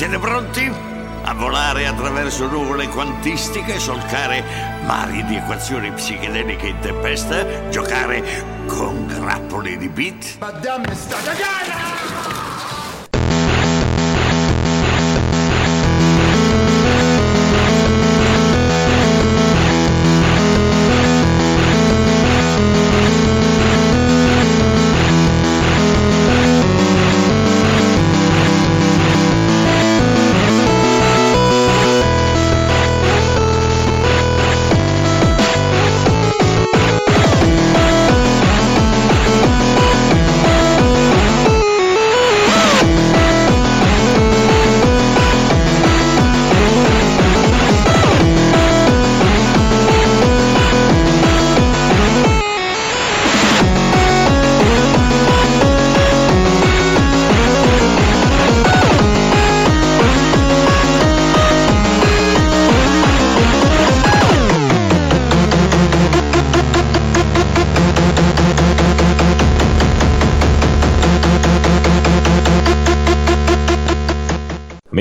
Siete pronti? A volare attraverso nuvole quantistiche, solcare mari di equazioni psichedeliche in tempesta, giocare con grappoli di beat? Madame sta cagata!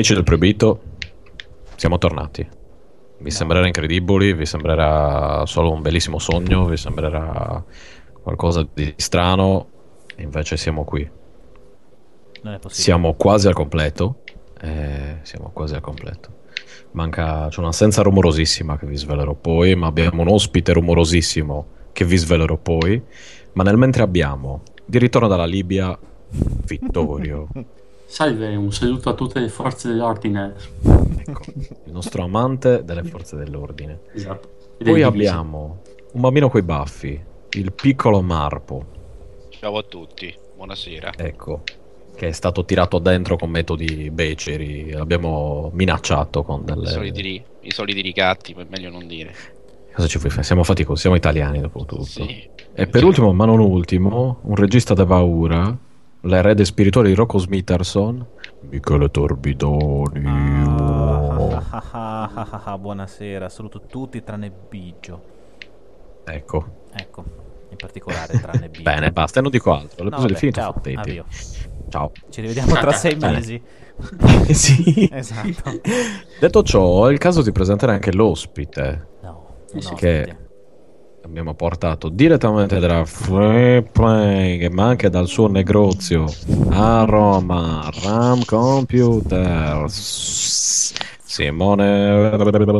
Amici del Proibito, siamo tornati. Vi sembrerà incredibile, vi sembrerà solo un bellissimo sogno, vi sembrerà qualcosa di strano, invece siamo qui. Siamo quasi al completo. eh, siamo quasi al completo. Manca, c'è un'assenza rumorosissima che vi svelerò poi, ma abbiamo un ospite rumorosissimo che vi svelerò poi. Ma nel mentre abbiamo, di ritorno dalla Libia, Vittorio. Salve, un saluto a tutte le forze dell'ordine. Ecco, il nostro amante delle forze dell'ordine. Esatto. Poi abbiamo un bambino coi baffi, il piccolo Marpo, Ciao a tutti, buonasera. ecco, che è stato tirato dentro con metodi beceri, l'abbiamo minacciato con I, delle... soliti, ri- I soliti ricatti, ma è meglio non dire. Cosa ci vuoi fare? Siamo faticosi, siamo italiani dopo tutto. Sì. E per ultimo, ma non ultimo, un regista da paura, l'erede spirituale di Rocco Smitherson, Michele Torbidoni. Ah, ah, ah, ah, ah, ah, buonasera, saluto tutti tranne Biggio. Ecco, Ecco, in particolare tranne Biggio. bene, basta, non dico altro. No, L'episodio è vabbè, finito. ciao, addio. Ciao. Ci rivediamo tra sei mesi. sì. Esatto. Detto ciò, è il caso di presentare anche l'ospite No, Sì, che abbiamo portato direttamente da Free Play, ma anche dal suo negozio a Roma, Ram Computer. Simone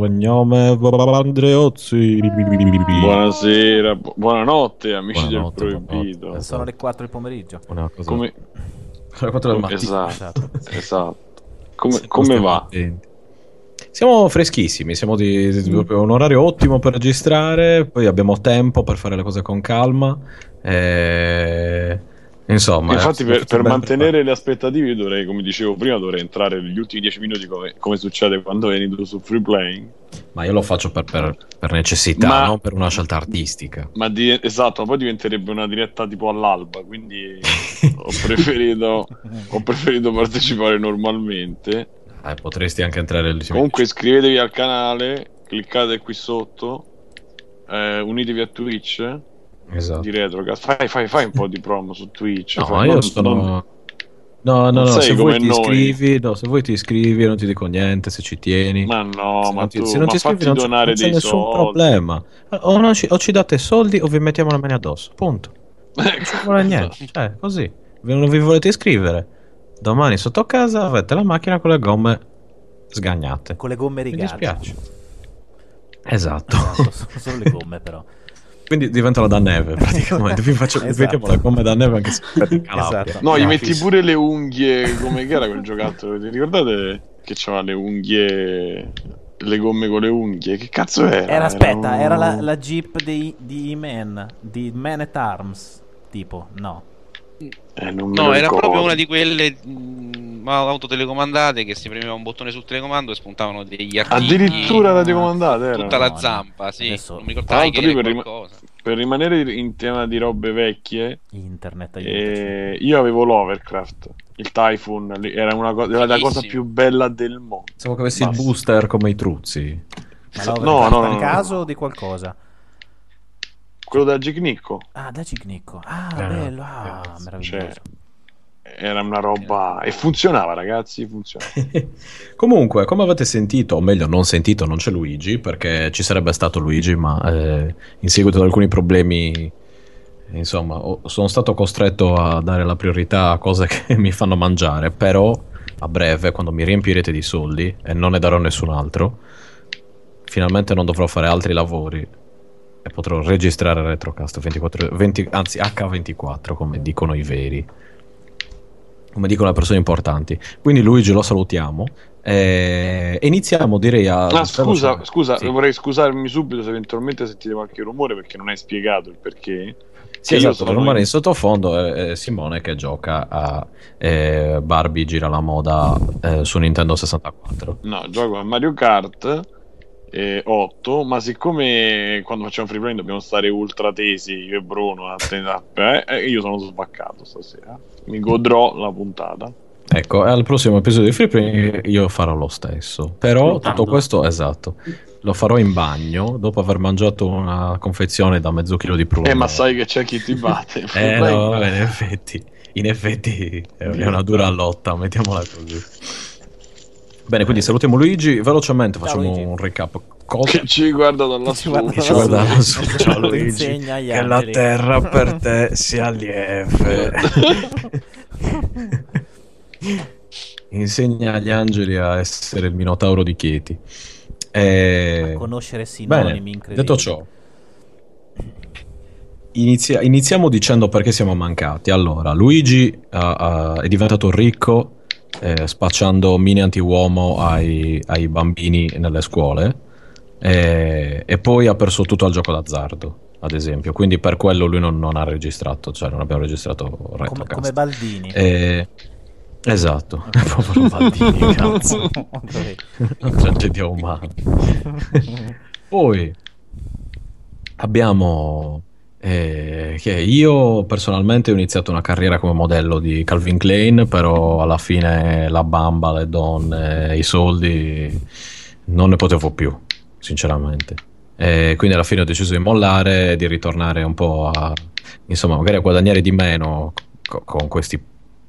Gnome Andreozzi. Buonasera, bu- buonanotte amici Buonanotte, del Proibito. buonanotte. Sono le 4 del pomeriggio. Una cosa Come, alle quattro del mattino. esatto, Esatto. esatto. Come, come va? attenti. Siamo freschissimi, siamo di, di- proprio un orario ottimo per registrare, poi abbiamo tempo per fare le cose con calma. E... Insomma, Infatti, eh, per, per mantenere le aspettative, dovrei, come dicevo prima, dovrei entrare negli ultimi 10 minuti come, come succede quando venito su Free Playing. preparato. Ma io lo faccio per, per- per necessità, Ma- non per una scelta artistica. Ma di- esatto, ma poi diventerebbe una diretta tipo all'alba, quindi ho preferito, ho preferito partecipare normalmente. Eh, potresti anche entrare lì. Comunque iscrivetevi al canale, cliccate qui sotto, eh, unitevi a Twitch Esatto. di Retrocast. Fai, fai, fai un po' di promo su Twitch. No, fai- io non- sono. non- No, no, no, se vuoi ti noi. iscrivi, no, se vuoi ti iscrivi, non ti dico niente, se ci tieni. Ma no, se ma non ti, tu, se non ti iscrivi non non c'è nessun soldi. problema. O, ci, o ci date soldi o vi mettiamo le mani addosso. Punto. Non ci vuole niente. Cioè, così. Non vi volete iscrivere? Domani sotto casa avete la macchina con le gomme sgagnate. Con le gomme Mi rigate. dispiace. Esatto. Esatto, sono solo le gomme però. Quindi diventano da neve praticamente. Vi faccio Esatto. le gomme da neve anche se. Esatto. No, gli No, metti fisso. pure le unghie. Come che era quel giocattolo? Ti ricordate che c'aveva le unghie. Le gomme con le unghie? Che cazzo era? Era, aspetta, un- era la, la jeep di, di Man, di Man at Arms, tipo, no. Eh, No, era ricordo. proprio una di quelle mh, autotelecomandate che si premeva un bottone sul telecomando e spuntavano degli artigli. Addirittura la telecomandata era. Tutta la zampa, sì. Adesso- Non mi ricordavo che era per rima-. Per rimanere in tema di robe vecchie, Internet eh, io avevo l'Overcraft. Il Typhoon lì, era, una co- era la cosa più bella del mondo. Pensavo che avessi il booster come i truzzi. Ma no, no, a no, no. caso di qualcosa? Quello da Gignicco. Ah, da Cignicco. Ah, Eh, bello, ah, cazzo, meraviglioso. cioè, era una roba e funzionava ragazzi funzionava Comunque, come avete sentito, o meglio non sentito, non c'è Luigi, perché ci sarebbe stato Luigi, ma eh, in seguito ad alcuni problemi, insomma, ho- sono stato costretto a dare la priorità a cose che mi fanno mangiare, però a breve, quando mi riempirete di soldi, e non ne darò nessun altro, finalmente non dovrò fare altri lavori e potrò registrare Retrocast 24, 20 anzi H24, come dicono i veri come dicono le persone importanti. Quindi Luigi lo salutiamo. eh, E iniziamo direi a... Ah, scusa, scusa, Sì. vorrei scusarmi subito se eventualmente sentite qualche rumore perché non hai spiegato il perché. Sì, esatto, per rumore in- in sottofondo è, è Simone che gioca a eh, Barbie gira la moda eh, su Nintendo 64. No, gioco a Mario Kart eh, 8, ma siccome quando facciamo free play dobbiamo stare ultra tesi, io e Bruno, a te- a- eh, eh, io sono svaccato stasera. Mi godrò la puntata. Ecco, e al prossimo episodio di Free Play io farò lo stesso. Però tutto questo, esatto, lo farò in bagno dopo aver mangiato una confezione da mezzo chilo di prune. Eh, ma sai che c'è chi ti batte. Eh no, in effetti, in effetti è una dura lotta, mettiamola così. Bene, quindi salutiamo Luigi, velocemente Ciao, facciamo Luigi. un recap. Cosa Che ci guarda dalla Ci guarda che ci dalla guarda lassù? Esatto, Ciao Luigi, che la angeli. terra per te sia lieve. Insegna agli angeli a essere il minotauro di Chieti. Eh, A conoscere sinonimi Bene, incredibili. detto ciò, inizia- iniziamo dicendo perché siamo mancati. Allora, Luigi ah, ah, è diventato ricco eh, spacciando mini anti-uomo ai, ai bambini nelle scuole eh, e poi ha perso tutto al gioco d'azzardo, ad esempio. Quindi per quello lui non, non ha registrato, cioè non abbiamo registrato come, come Baldini. Eh, esatto, povero Baldini, cazzo. tragedia umana. Poi abbiamo eh, io personalmente ho iniziato una carriera come modello di Calvin Klein, però alla fine la bamba, le donne, i soldi non ne potevo più, sinceramente. E quindi alla fine ho deciso di mollare e di ritornare un po' a insomma, magari a guadagnare di meno co- con questi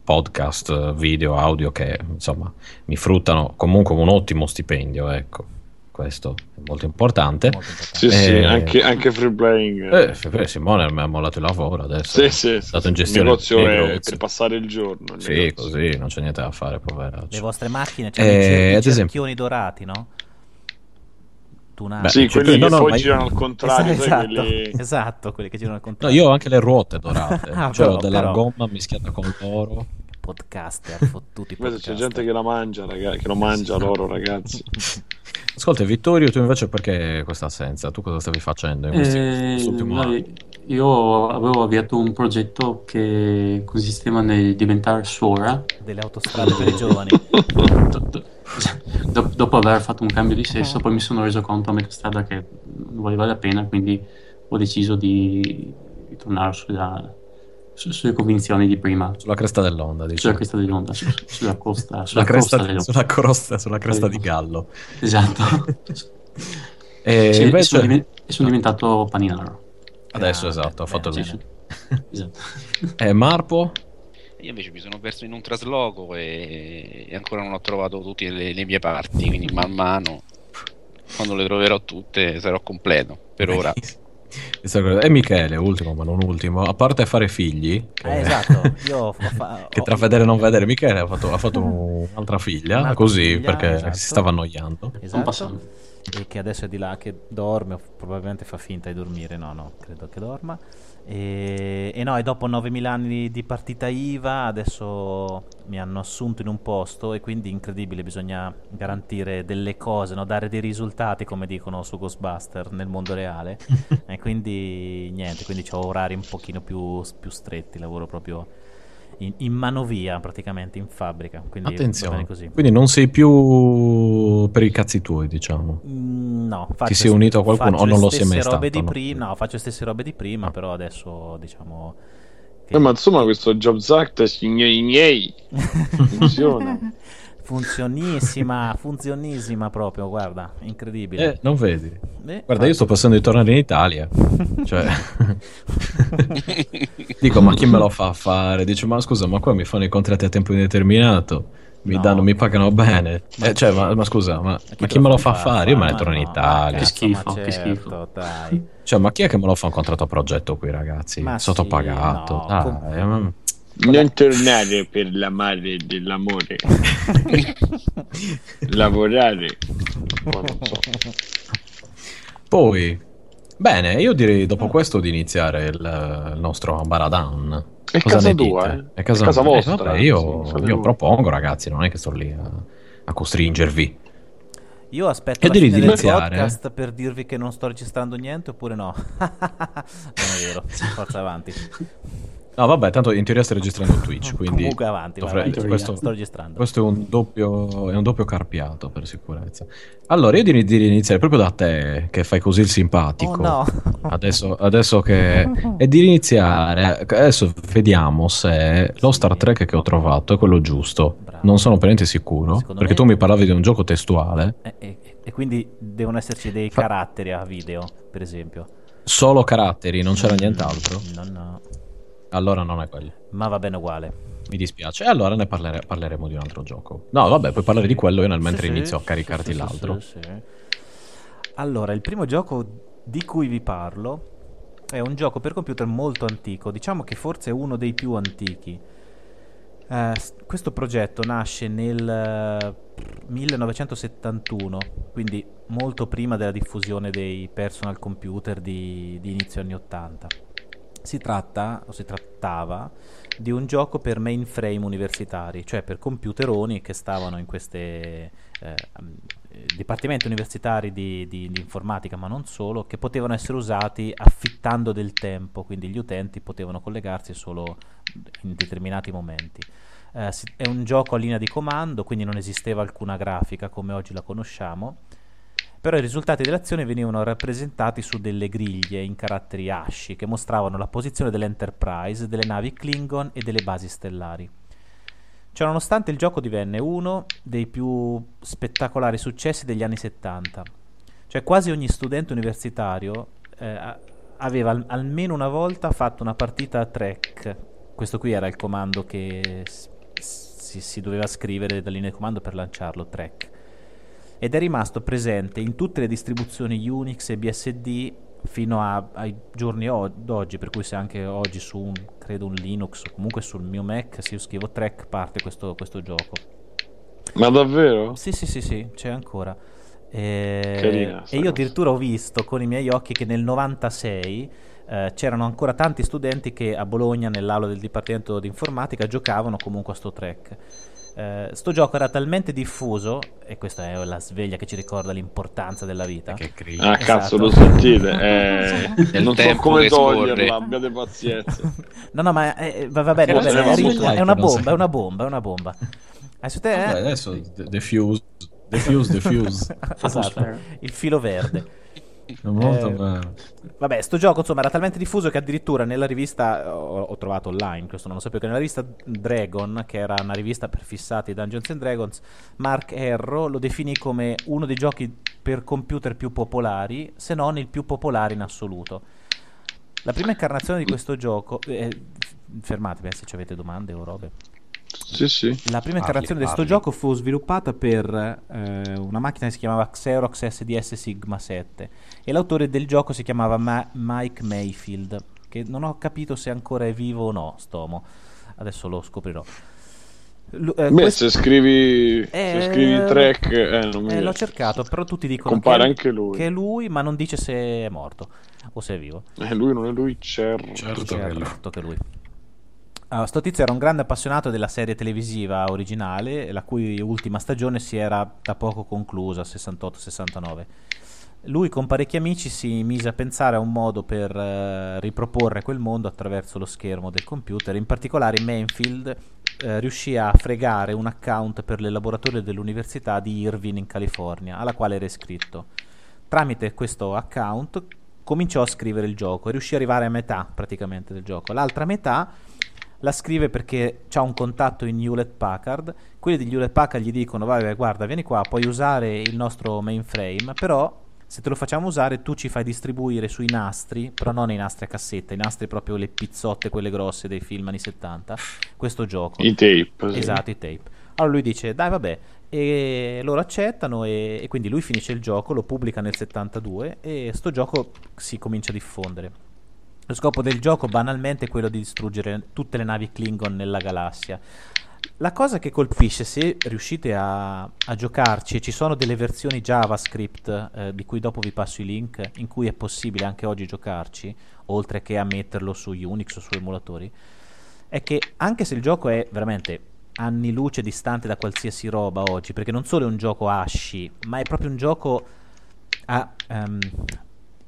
podcast, video, audio che insomma mi fruttano comunque un ottimo stipendio, ecco. Questo è molto importante. Molto importante. Sì, sì, Eh, anche, anche free playing. Eh, beh, Simone mi ha mollato il lavoro adesso. sì, sì, è sì, stato in gestione negozio per passare il giorno. il Sì, negozio. così, non c'è niente da fare, poveraccio. Le vostre macchine Eh, c'hanno i cer- i ad esempio- cerchioni dorati, no? Beh, Sì, cioè, quelli no, che no, poi io- girano al contrario, esatto, esatto, quelli... esatto, quelli che girano al No, contrario. io ho anche le ruote dorate, Ah, cioè ho però, della però. gomma mischiata con l'oro. Podcaster, fottuti Invece podcaster. c'è gente che la mangia, ragazzi, che lo mangia loro, ragazzi. Ascolta, Vittorio, tu invece perché questa assenza? Tu cosa stavi facendo in questi- Eh, dai, io avevo avviato un progetto che consisteva nel diventare suora Delle autostrade per i giovani. Do- do- do- dopo aver fatto un cambio di sesso, poi mi sono reso conto a metà strada che non valeva la pena, quindi ho deciso di ritornare sulla- su- sulle convinzioni di prima, Sulla cresta dell'onda, sulla diciamo. cresta dell'onda, su- sulla costa, sulla Sulla cresta, costa dell'onda. sulla crosta- sulla cresta di gallo. Esatto. E Sì, invece... sono, diven- e sono diventato paninaro. Adesso Grande, esatto, ha fatto bene, Sì, bene. sì. Esatto. E Marpo? Io invece mi sono perso in un trasloco e, e ancora non ho trovato tutte le, le mie parti, quindi man mano, quando le troverò tutte, sarò completo. Per ora. E Michele, ultimo ma non ultimo, a parte fare figli, che, Eh, esatto, io fa- che tra vedere e non vedere, Michele ha fatto, ha fatto un'altra figlia, Un'altra così figlia, perché esatto. si stava annoiando. Esatto. E che adesso è di là che dorme, probabilmente fa finta di dormire, no, no, credo che dorma. E, e no, e dopo 9.000 anni di partita IVA, adesso mi hanno assunto in un posto e quindi incredibile, bisogna garantire delle cose, no? dare dei risultati, come dicono su Ghostbuster, nel mondo reale. e quindi niente, quindi ho orari un pochino più, più stretti, lavoro proprio in, in manovia praticamente, in fabbrica. Quindi Attenzione, quindi non sei più per i cazzi tuoi, diciamo. Mm, No, faccio sei unito a qualcuno o non lo sei mai stato, di no? prima, no, faccio le stesse robe di prima, Ah. però adesso diciamo che Eh, ma insomma questo Jobs Act è i miei, i miei. funziona. Funzionissima, funzionissima proprio, guarda, incredibile. Eh, non vedi? Eh, Guarda, io sto pensando di tornare in Italia. Cioè... Dico, ma chi me lo fa fare? Dice, ma scusa, ma qua mi fanno i contratti a tempo indeterminato. Mi, No. danno, mi pagano bene. Eh, cioè, ma, ma scusa, ma, ma chi me lo fa fare? Io me ne Ma torno in Italia. cazzo, schifo, ma che certo, schifo. dai. Cioè, ma chi è che me lo fa un contratto a progetto qui, ragazzi? Ma Sottopagato. sì, no, com- Dai, ma- Non tornare per la madre dell'amore. Lavorare. Poi, bene, io direi dopo questo di iniziare il, il nostro Baradan. È Cosa casa tua, dite? eh? È casa, È casa eh, vostra, vabbè, io, sì, io propongo, ragazzi, non è che sto lì a, a costringervi. Io aspetto E fine di iniziare. podcast per dirvi che non sto registrando niente oppure no. non è vero, forza avanti. No, vabbè, tanto in teoria stai registrando Twitch, quindi Comunque avanti, vai, dovrei- vai, questo, sto registrando. questo è un, doppio, è un doppio carpiato per sicurezza. Allora, io direi di iniziare proprio da te, che fai così il simpatico. Oh no. Adesso, adesso che è di iniziare, adesso vediamo se lo Star Trek che ho trovato è quello giusto. Bravo. Non sono per niente sicuro, Secondo perché me- tu mi parlavi di un gioco testuale. E, e- e quindi devono esserci dei Fa- caratteri a video, per esempio. Solo caratteri, non c'era nient'altro. No, no. Allora non è quello. Ma va bene uguale. Mi dispiace. E allora ne parlere- parleremo di un altro gioco. No, vabbè, puoi parlare di quello io nel mentre Sì, sì, inizio a sì, caricarti sì, l'altro. Allora, il primo gioco di cui vi parlo è un gioco per computer molto antico, diciamo che forse è uno dei più antichi. Eh, s- questo progetto nasce nel eh, 1971, quindi molto prima della diffusione dei personal computer di, di inizio anni 80. Si tratta, o si trattava, di un gioco per mainframe universitari, cioè per computeroni che stavano in questi eh, eh, dipartimenti universitari di, di- di informatica, ma non solo, che potevano essere usati affittando del tempo, quindi gli utenti potevano collegarsi solo in determinati momenti. Eh, si- è un gioco a linea di comando, quindi non esisteva alcuna grafica come oggi la conosciamo, però i risultati dell'azione venivano rappresentati su delle griglie in caratteri asci che mostravano la posizione dell'Enterprise, delle navi Klingon e delle basi stellari. Cioè, nonostante il gioco divenne uno dei più spettacolari successi degli anni 70. Cioè, quasi ogni studente universitario eh, aveva al- almeno una volta fatto una partita a track. Questo qui era il comando che si, si doveva scrivere da linea di comando per lanciarlo, track ed è rimasto presente in tutte le distribuzioni Unix e BSD fino a- ai giorni o- d'oggi, per cui se anche oggi su un, credo un Linux o comunque sul mio Mac, se io scrivo track parte questo, questo gioco. Ma davvero? Sì, sì, sì, sì, c'è ancora. Eh, Carina e io addirittura ho visto con i miei occhi che nel 96 eh, c'erano ancora tanti studenti che a Bologna, nell'aula del Dipartimento di Informatica, giocavano comunque a sto track. Eh, sto gioco era talmente diffuso, e questa è la sveglia che ci ricorda l'importanza della vita. Che cringe. Ah, cazzo, Esatto. lo sentite? Eh, non so come toglierla, abbiate pazienza. No, no, ma eh, va, va bene, va bene, cazzo è, dire è una bomba, è una bomba, è una bomba. Adesso te Vabbè, è adesso de- defuse, defuse, defuse. esatto, il filo verde. Molto Eh, bene. Vabbè, sto gioco insomma era talmente diffuso che addirittura nella rivista ho, ho trovato online, questo non lo sapevo, che nella rivista Dragon, che era una rivista per fissati Dungeons and Dragons, Mark Erro lo definì come uno dei giochi per computer più popolari, se non il più popolare in assoluto. La prima incarnazione di questo gioco, eh, fermatevi eh, se ci avete domande o robe. Sì, sì. La prima Parli, incarnazione di questo gioco fu sviluppata per eh, una macchina che si chiamava Xerox SDS Sigma 7 e l'autore del gioco si chiamava Ma- Mike Mayfield, che non ho capito se ancora è vivo o no, Stomo. Adesso lo scoprirò. Lu- eh, Beh, quest- se scrivi, Eh, se scrivi track, eh, non mi eh, l'ho cercato, però tutti dicono Compare che, anche lui. che è lui, ma non dice se è morto o se è vivo. Eh, lui non è lui, certo. Certo che è lui. Ah, sto tizio era un grande appassionato della serie televisiva originale, la cui ultima stagione si era da poco conclusa, 68-69. Lui con parecchi amici si mise a pensare a un modo per eh, riproporre quel mondo attraverso lo schermo del computer. In particolare Manfield eh, riuscì a fregare un account per il laboratorio dell'Università di Irvine in California, alla quale era iscritto. Tramite questo account cominciò a scrivere il gioco e riuscì ad arrivare a metà praticamente del gioco. L'altra metà la scrive perché ha un contatto in Hewlett Packard. Quelli di Hewlett Packard gli dicono: Vai, guarda, vieni qua, puoi usare il nostro mainframe, però se te lo facciamo usare tu ci fai distribuire sui nastri, però non i nastri a cassetta, i nastri proprio le pizzotte, quelle grosse dei film anni 70, questo gioco. I tape. Sì. Esatto, i tape. Allora lui dice, dai vabbè, e loro accettano e, e quindi lui finisce il gioco, lo pubblica nel 72 e sto gioco si comincia a diffondere. Lo scopo del gioco banalmente è quello di distruggere tutte le navi Klingon nella galassia. La cosa che colpisce, se riuscite a, a giocarci, ci sono delle versioni JavaScript, eh, di cui dopo vi passo i link, in cui è possibile anche oggi giocarci, oltre che a metterlo su Unix o su emulatori, è che anche se il gioco è veramente anni luce distante da qualsiasi roba oggi, perché non solo è un gioco asci, ma è proprio un gioco a, um,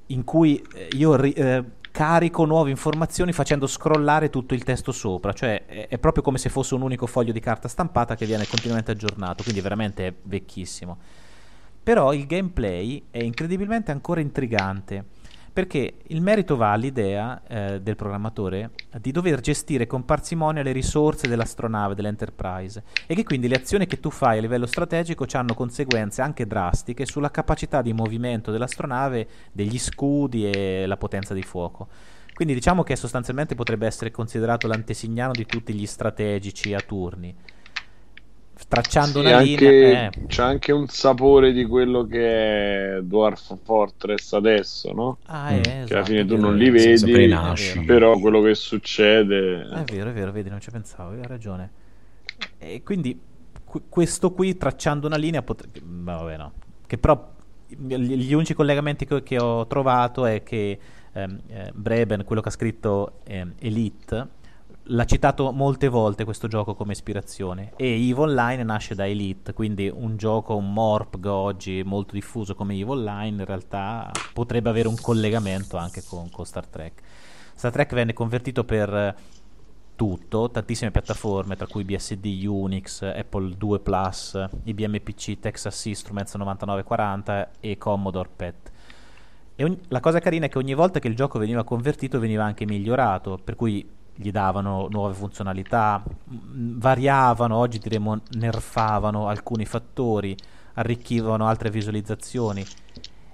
in cui io ri, eh, carico nuove informazioni facendo scrollare tutto il testo sopra, cioè è, è, proprio come se fosse un unico foglio di carta stampata che viene continuamente aggiornato, quindi veramente è vecchissimo. Però il gameplay è incredibilmente ancora intrigante perché il merito va all'idea eh, del programmatore di dover gestire con parsimonia le risorse dell'astronave, dell'Enterprise, e che quindi le azioni che tu fai a livello strategico hanno conseguenze anche drastiche sulla capacità di movimento dell'astronave, degli scudi e la potenza di fuoco. Quindi diciamo che sostanzialmente potrebbe essere considerato l'antesignano di tutti gli strategici a turni tracciando sì, una anche, linea. Eh. C'è anche un sapore di quello che è Dwarf Fortress adesso, no? Ah, mm. Che esatto, alla fine tu non li vedi, però quello che succede... È vero, è vero, vedi, non ci pensavo, hai ragione. E quindi qu- questo qui, tracciando una linea, potrebbe... Vabbè, no. Che però gli unici collegamenti che, che ho trovato è che ehm, eh, Breben, quello che ha scritto eh, Elite l'ha citato molte volte questo gioco come ispirazione e EVE Online nasce da Elite, quindi un gioco, un MORPG oggi molto diffuso come EVE Online in realtà potrebbe avere un collegamento anche con, con Star Trek. Star Trek venne convertito per tutto, tantissime piattaforme tra cui BSD, Unix, Apple 2 Plus, IBM PC, Texas Instruments 9940 e Commodore PET. E ogni, la cosa carina è che ogni volta che il gioco veniva convertito veniva anche migliorato, per cui gli davano nuove funzionalità, variavano, oggi diremmo nerfavano alcuni fattori, arricchivano altre visualizzazioni.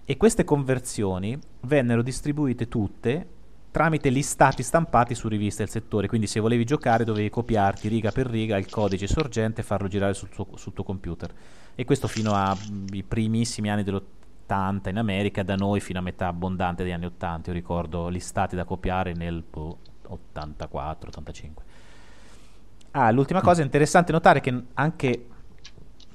E queste conversioni vennero distribuite tutte tramite listati stampati su riviste del settore, quindi se volevi giocare dovevi copiarti riga per riga il codice sorgente e farlo girare sul tuo, sul tuo computer. E questo fino ai primissimi anni dell'80 in America, da noi fino a metà abbondante degli anni 80, io ricordo listati da copiare nel... Boh, 84, 85. Ah, l'ultima cosa interessante notare che anche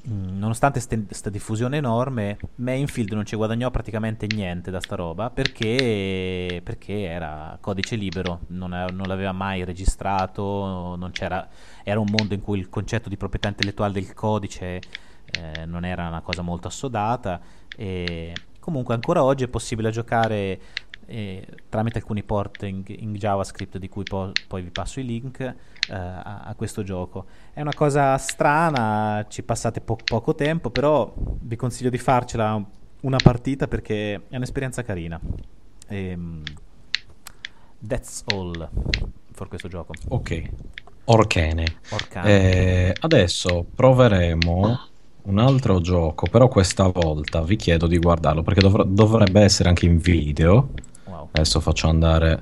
mm, nonostante questa diffusione enorme, Mainfield non ci guadagnò praticamente niente da sta roba perché, perché era codice libero, non, è, non, l'aveva mai registrato, era un mondo in cui il concetto di proprietà intellettuale del codice eh, non era una cosa molto assodata e comunque ancora oggi è possibile giocare tramite alcuni port in, in JavaScript di cui po- poi vi passo i link eh, a, a, questo gioco. È una cosa strana, ci passate po- poco tempo, però vi consiglio di farcela una partita perché è un'esperienza carina. E, ehm, that's all for questo gioco. Ok, Orchene. Eh, adesso proveremo un altro gioco, però questa volta vi chiedo di guardarlo perché dovr- dovrebbe essere anche in video Adesso faccio andare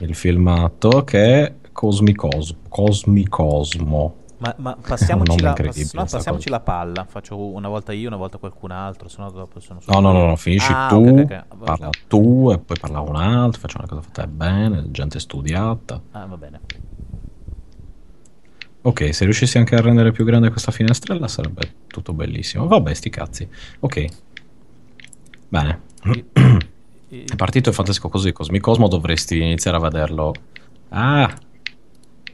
il filmato che è Cosmicos- Cosmicosmo. Ma, ma passiamoci, la, pass- no, passiamoci la, palla. Faccio una volta io, una volta qualcun altro. Se no, dopo sono no, no, no, no, finisci ah, tu, okay, okay. parla tu e poi parla un altro. Facciamo una cosa fatta bene, gente studiata. Ah, va bene. Ok, se riuscissi anche a rendere più grande questa finestrella sarebbe tutto bellissimo. Vabbè, sti cazzi. Ok. Bene. È partito il fantastico così, Cosmicosmo dovresti iniziare a vederlo. Ah!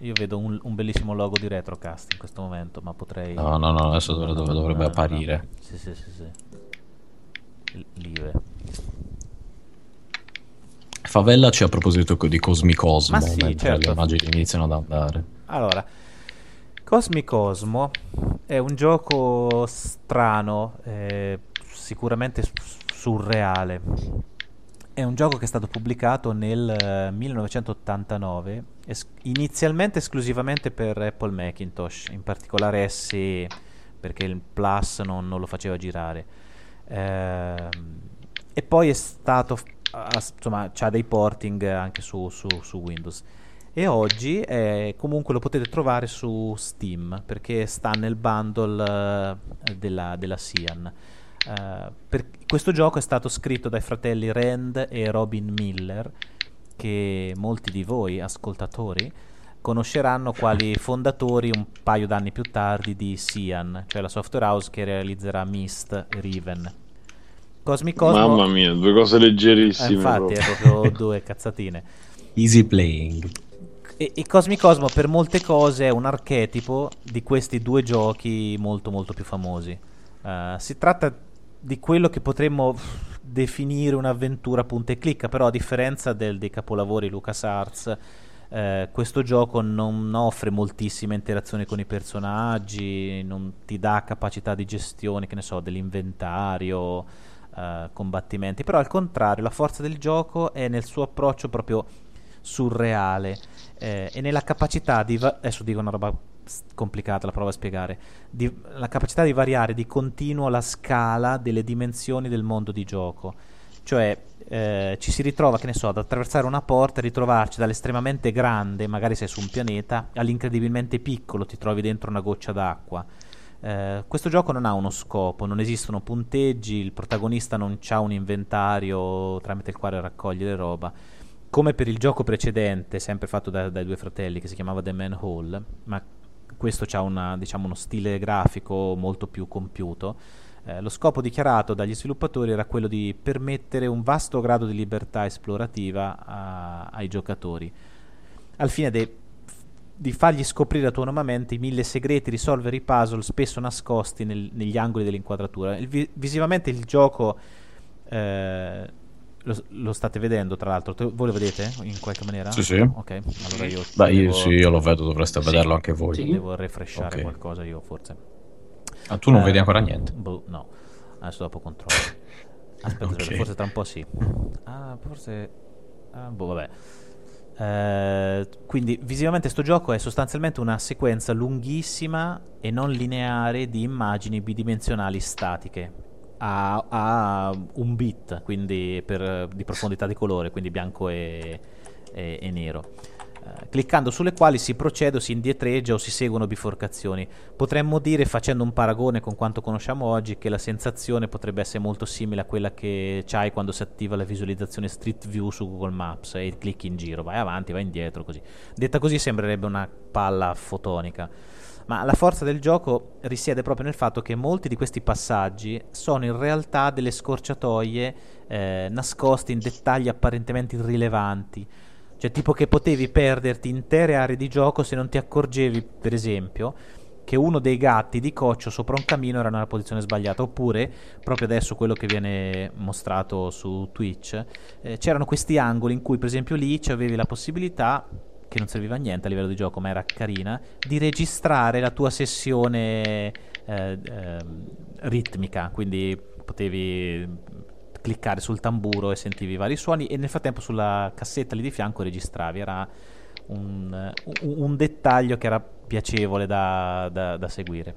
Io vedo un, un, bellissimo logo di Retrocast in questo momento, ma potrei... No, no, no, adesso dov- dov- dovrebbe no, apparire. No. Sì, sì, sì, sì. Live. Favellaci a proposito di Cosmicosmo, sì, mentre certo. le immagini iniziano ad andare. Allora, Cosmicosmo è un gioco strano, eh, sicuramente surreale è un gioco che è stato pubblicato nel eh, 1989, es- inizialmente esclusivamente per Apple Macintosh, in particolare SE, perché il Plus non, non lo faceva girare. Ehm, e poi è stato, insomma, c'ha dei porting anche su, su- su Windows. E oggi eh, comunque lo potete trovare su Steam perché sta nel bundle eh, della, della Cyan. Eh, per- questo gioco è stato scritto dai fratelli Rand e Robin Miller, che molti di voi ascoltatori conosceranno quali fondatori un paio d'anni più tardi di Cyan, cioè la software house che realizzerà Myst e Riven. Cosmic Cosmo Mamma mia, due cose eh, leggerissime. infatti proprio. è proprio due cazzatine. Easy playing. E, e Cosmic Cosmo per molte cose è un archetipo di questi due giochi molto molto più famosi. Eh, si tratta di quello che potremmo definire un'avventura punta e clicca, però a differenza del- dei capolavori LucasArts, eh, questo gioco non offre moltissime interazioni con i personaggi, non ti dà capacità di gestione, che ne so, dell'inventario, eh, combattimenti, però al contrario la forza del gioco è nel suo approccio proprio surreale eh, e nella capacità di... va- adesso dico una roba complicata, la provo a spiegare. Di- la capacità di variare di continuo la scala delle dimensioni del mondo di gioco. Cioè eh, ci si ritrova, che ne so, ad attraversare una porta e ritrovarci dall'estremamente grande, magari sei su un pianeta, all'incredibilmente piccolo, ti trovi dentro una goccia d'acqua. Eh, questo gioco non ha uno scopo, non esistono punteggi, il protagonista non ha un inventario tramite il quale raccogliere roba. Come per il gioco precedente, sempre fatto da- dai due fratelli, che si chiamava The Man Hall, ma questo ha una, diciamo, uno stile grafico molto più compiuto. Eh, lo scopo dichiarato dagli sviluppatori era quello di permettere un vasto grado di libertà esplorativa a- ai giocatori, al fine de- di fargli scoprire autonomamente i mille segreti, risolvere i puzzle spesso nascosti nel- negli angoli dell'inquadratura. Il vi- visivamente il gioco eh, lo, lo state vedendo, tra l'altro. Te- voi lo vedete in qualche maniera? Sì, sì. Ok, allora io, Beh, io, devo, sì, io lo vedo, dovreste Sì. vederlo anche voi. Sì. devo refreshare Ok. qualcosa io forse. Ah, tu non Eh, vedi ancora niente. boh, no, adesso dopo controllo. Aspetta, Ok. aspetta, forse tra un po' sì. Ah, forse... Ah, boh, vabbè. Eh, quindi visivamente sto gioco è sostanzialmente una sequenza lunghissima e non lineare di immagini bidimensionali statiche a, a un bit quindi per- di profondità di colore quindi bianco e, e- e nero Eh, cliccando sulle quali si procede o si indietreggia o si seguono biforcazioni potremmo dire facendo un paragone con quanto conosciamo oggi che la sensazione potrebbe essere molto simile a quella che c'hai quando si attiva la visualizzazione Street View su Google Maps e clicchi in giro, vai avanti, vai indietro, così. Detta così sembrerebbe una palla fotonica. Ma la forza del gioco risiede proprio nel fatto che molti di questi passaggi sono in realtà delle scorciatoie eh, nascoste in dettagli apparentemente irrilevanti. Cioè, tipo che potevi perderti intere aree di gioco se non ti accorgevi, per esempio, che uno dei gatti di coccio sopra un camino era nella posizione sbagliata. Oppure, proprio adesso quello che viene mostrato su Twitch, eh, c'erano questi angoli in cui, per esempio, lì avevi la possibilità che non serviva a niente a livello di gioco, ma era carina, di registrare la tua sessione eh, ehm, ritmica, quindi potevi cliccare sul tamburo e sentivi vari suoni e nel frattempo sulla cassetta lì di fianco registravi, era un, un- dettaglio che era piacevole da, da- da seguire.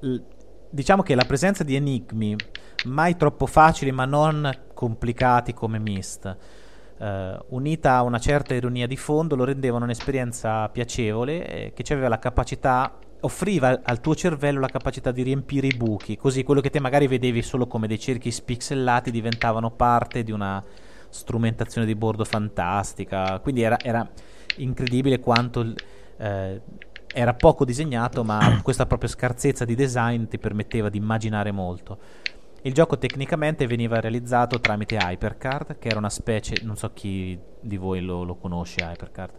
L- diciamo che la presenza di enigmi mai troppo facili ma non complicati come Myst eh, unita a una certa ironia di fondo lo rendevano un'esperienza piacevole eh, che aveva la capacità offriva al tuo cervello la capacità di riempire i buchi così quello che te magari vedevi solo come dei cerchi spixellati diventavano parte di una strumentazione di bordo fantastica. Quindi era, era incredibile quanto eh, era poco disegnato ma questa propria scarsezza di design ti permetteva di immaginare molto il gioco tecnicamente veniva realizzato tramite Hypercard, che era una specie, non so chi di voi lo, lo conosce Hypercard.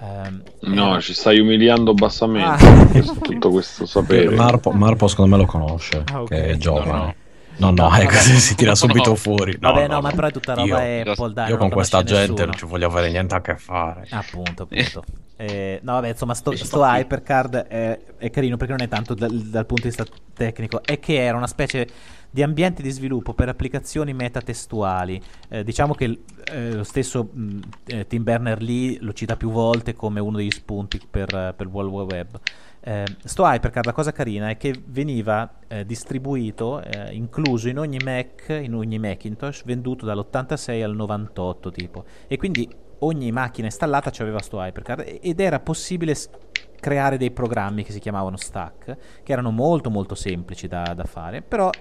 Ehm, No, era- ci stai umiliando bassamente. Ah. questo- tutto questo sapere. Marpo, Marpo secondo me lo conosce, Ah, ok. che è giovane. No, no. No, no, No, è così si tira subito No. fuori. No, Vabbè, no, no, ma però è tutta roba Io- Apple, dai. Io con questa gente nessuno. non ci voglio avere niente a che fare. Appunto, appunto. Eh, no, vabbè, insomma, sto, sto Hypercard è, è carino perché non è tanto dal, dal punto di vista tecnico, è che era una specie di ambienti di sviluppo per applicazioni metatestuali. Eh, diciamo che eh, lo stesso mh, eh, Tim Berners-Lee lo cita più volte come uno degli spunti per, per World Wide Web. Eh, sto Hypercard, la cosa carina è che veniva eh, distribuito, eh, incluso in ogni Mac, in ogni Macintosh, venduto dall'86 al 98 tipo. E quindi ogni macchina installata aveva sto Hypercard ed era possibile s- creare dei programmi che si chiamavano stack, che erano molto molto semplici da, da fare, però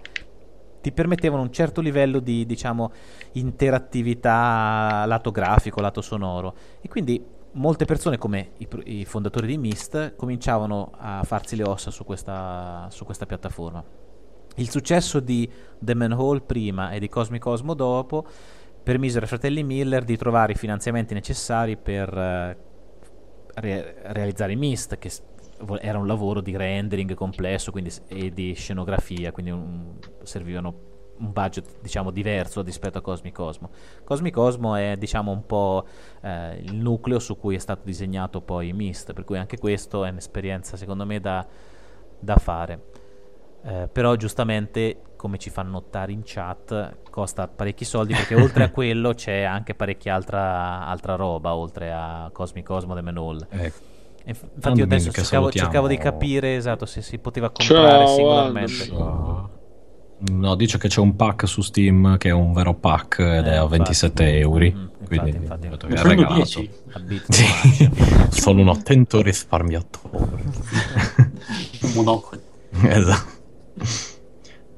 ti permettevano un certo livello di diciamo interattività lato grafico, lato sonoro e quindi molte persone come i, i fondatori di Myst cominciavano a farsi le ossa su questa, su questa piattaforma. Il successo di The Manhole prima e di Cosmic Cosmo dopo permisero ai fratelli Miller di trovare i finanziamenti necessari per eh, re- realizzare Myst, che era un lavoro di rendering complesso quindi, e di scenografia, quindi un- servivano un budget diciamo diverso rispetto a Cosmic Cosmo. Cosmic Cosmo è diciamo un po' eh, il nucleo su cui è stato disegnato poi Myst, per cui anche questo è un'esperienza secondo me da, da fare. Eh, però giustamente, come ci fanno notare in chat, costa parecchi soldi perché oltre a quello c'è anche parecchia altra, altra roba, oltre a Cosmic Cosmo The Manhole. Ecco. E inf- Infatti io adesso cercavo, cercavo di capire esatto se si poteva comprare Ciao, singolarmente. Andy. No, dice che c'è un pack su Steam che è un vero pack ed Eh, è a infatti. 27 euro. Mm, infatti, quindi infatti. ho che è regalato. 10. A bit Sì. Sono un attento risparmiatore. Un monocolo. esatto.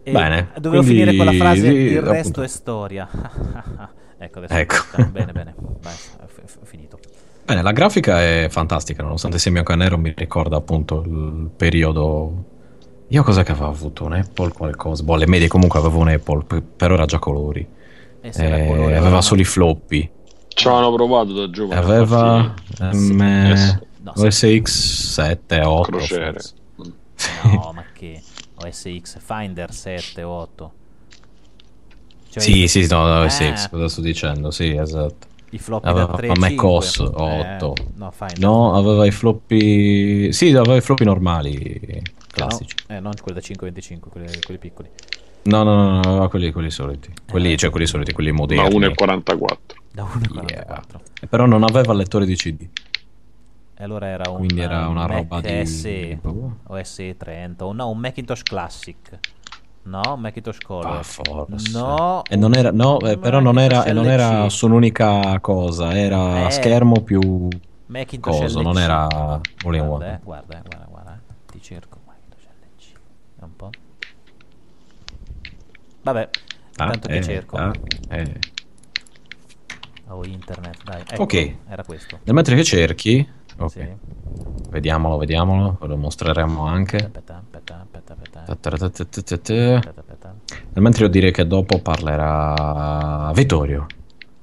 E Bene, Dovevo quindi- finire con la frase sì, il appunto. resto è storia. ecco, adesso Ecco. bene, bene. Vai, f- finito. Bene, la grafica è fantastica, nonostante sia bianco e nero, mi ricorda appunto il periodo. Io cos'è che avevo avuto? Un Apple qualcosa? Boh, le medie comunque avevo un Apple, però era già colori. E era Eh, colore, aveva no? solo i floppy. Ci avevano provato da giovane. Aveva Sì. M... Yes. No, OSX 7, 8. Crociere. forse. No, ma che OSX Finder 7, 8. Cioè Sì, i- sì, no, no, Eh, OSX, cosa sto dicendo? Sì, esatto. I floppy Aveva da 3 a macOS 8. no, Finder. No, aveva i floppy. Sì, aveva i floppy normali, classici. No, eh, non quelli da 525, quelli, quelli piccoli. No, no, no, no, quelli, quelli soliti. Quelli, cioè quelli soliti, quelli Ma moderni. 1,44. Da 1,44. Eh, Però non aveva il lettore di CD. E allora era un Quindi era una un roba Mac di- SE o SE 30 o no, un Macintosh Classic. No, un Macintosh Color. Ah, forse. No, E non era, no, eh, però non era, e non era su un'unica cosa, era Eh. schermo più Macintosh coso, LC. non era all in Guarda, one. eh, guarda, eh, guarda, guarda, eh. ti cerco Macintosh LC. È un po'. Vabbè, Ah, intanto eh, cerco. ah, eh. O internet, dai. Ecco, Ok. Era questo. Nel mentre che cerchi, ok, Sì. vediamolo, vediamolo, ve lo mostreremo anche. Aspetta, mentre io direi che dopo parlerà Vittorio.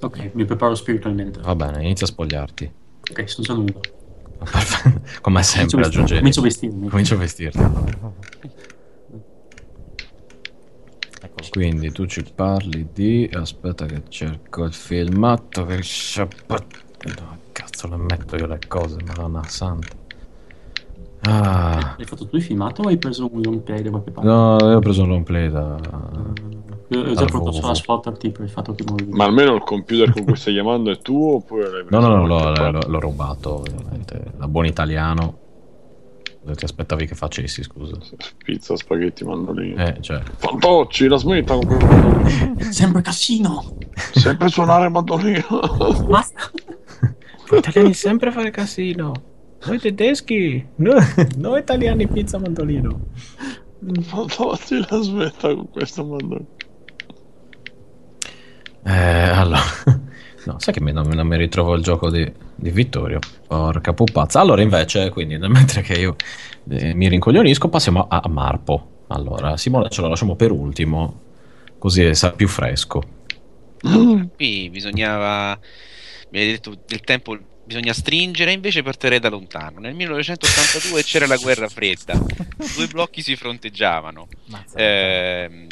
Ok, mi preparo spiritualmente. Va bene, inizia a spogliarti. Ok, sono già nudo. Come sempre Comincio a aggiungevi. Comincio a vestirmi. Comincio a vestirti. Quindi tu ci parli di. Aspetta che cerco il filmato. Che sciappa- Dove cazzo le metto io le cose, madonna santa. Ah. Hai fatto tu il filmato o hai preso un long play da qualche parte? No, io ho preso un long play da. Io ho già portato sulla spotterti per il fatto che muovi. Ma almeno il computer con cui stai chiamando è tuo oppure l'hai No, preso? no, no, da l'ho, l'ho- l'ho rubato, ovviamente. Da buon italiano. Cosa ti aspettavi che facessi, scusa? Pizza, spaghetti, mandolini. Eh, cioè. Fantocci, la smetta con. Sempre casino! Sempre suonare il mandolino. Basta! Gli italiani sempre fare casino. Noi tedeschi. No, noi italiani pizza mandolino. Fantocci, la smetta con questo mandolino. Eh, allora. No, sai che mi- non, non mi ritrovo il gioco di, di Vittorio. Porca pupazza. Allora, invece, quindi, mentre che io eh, mi rincoglionisco, passiamo a, a Marpo. Allora, Simone ce lo lasciamo per ultimo, così sarà più fresco. Qui bisognava, mi hai detto del tempo bisogna stringere, invece partirei da lontano. Nel 1982 c'era la guerra fredda, due blocchi si fronteggiavano. Ehm,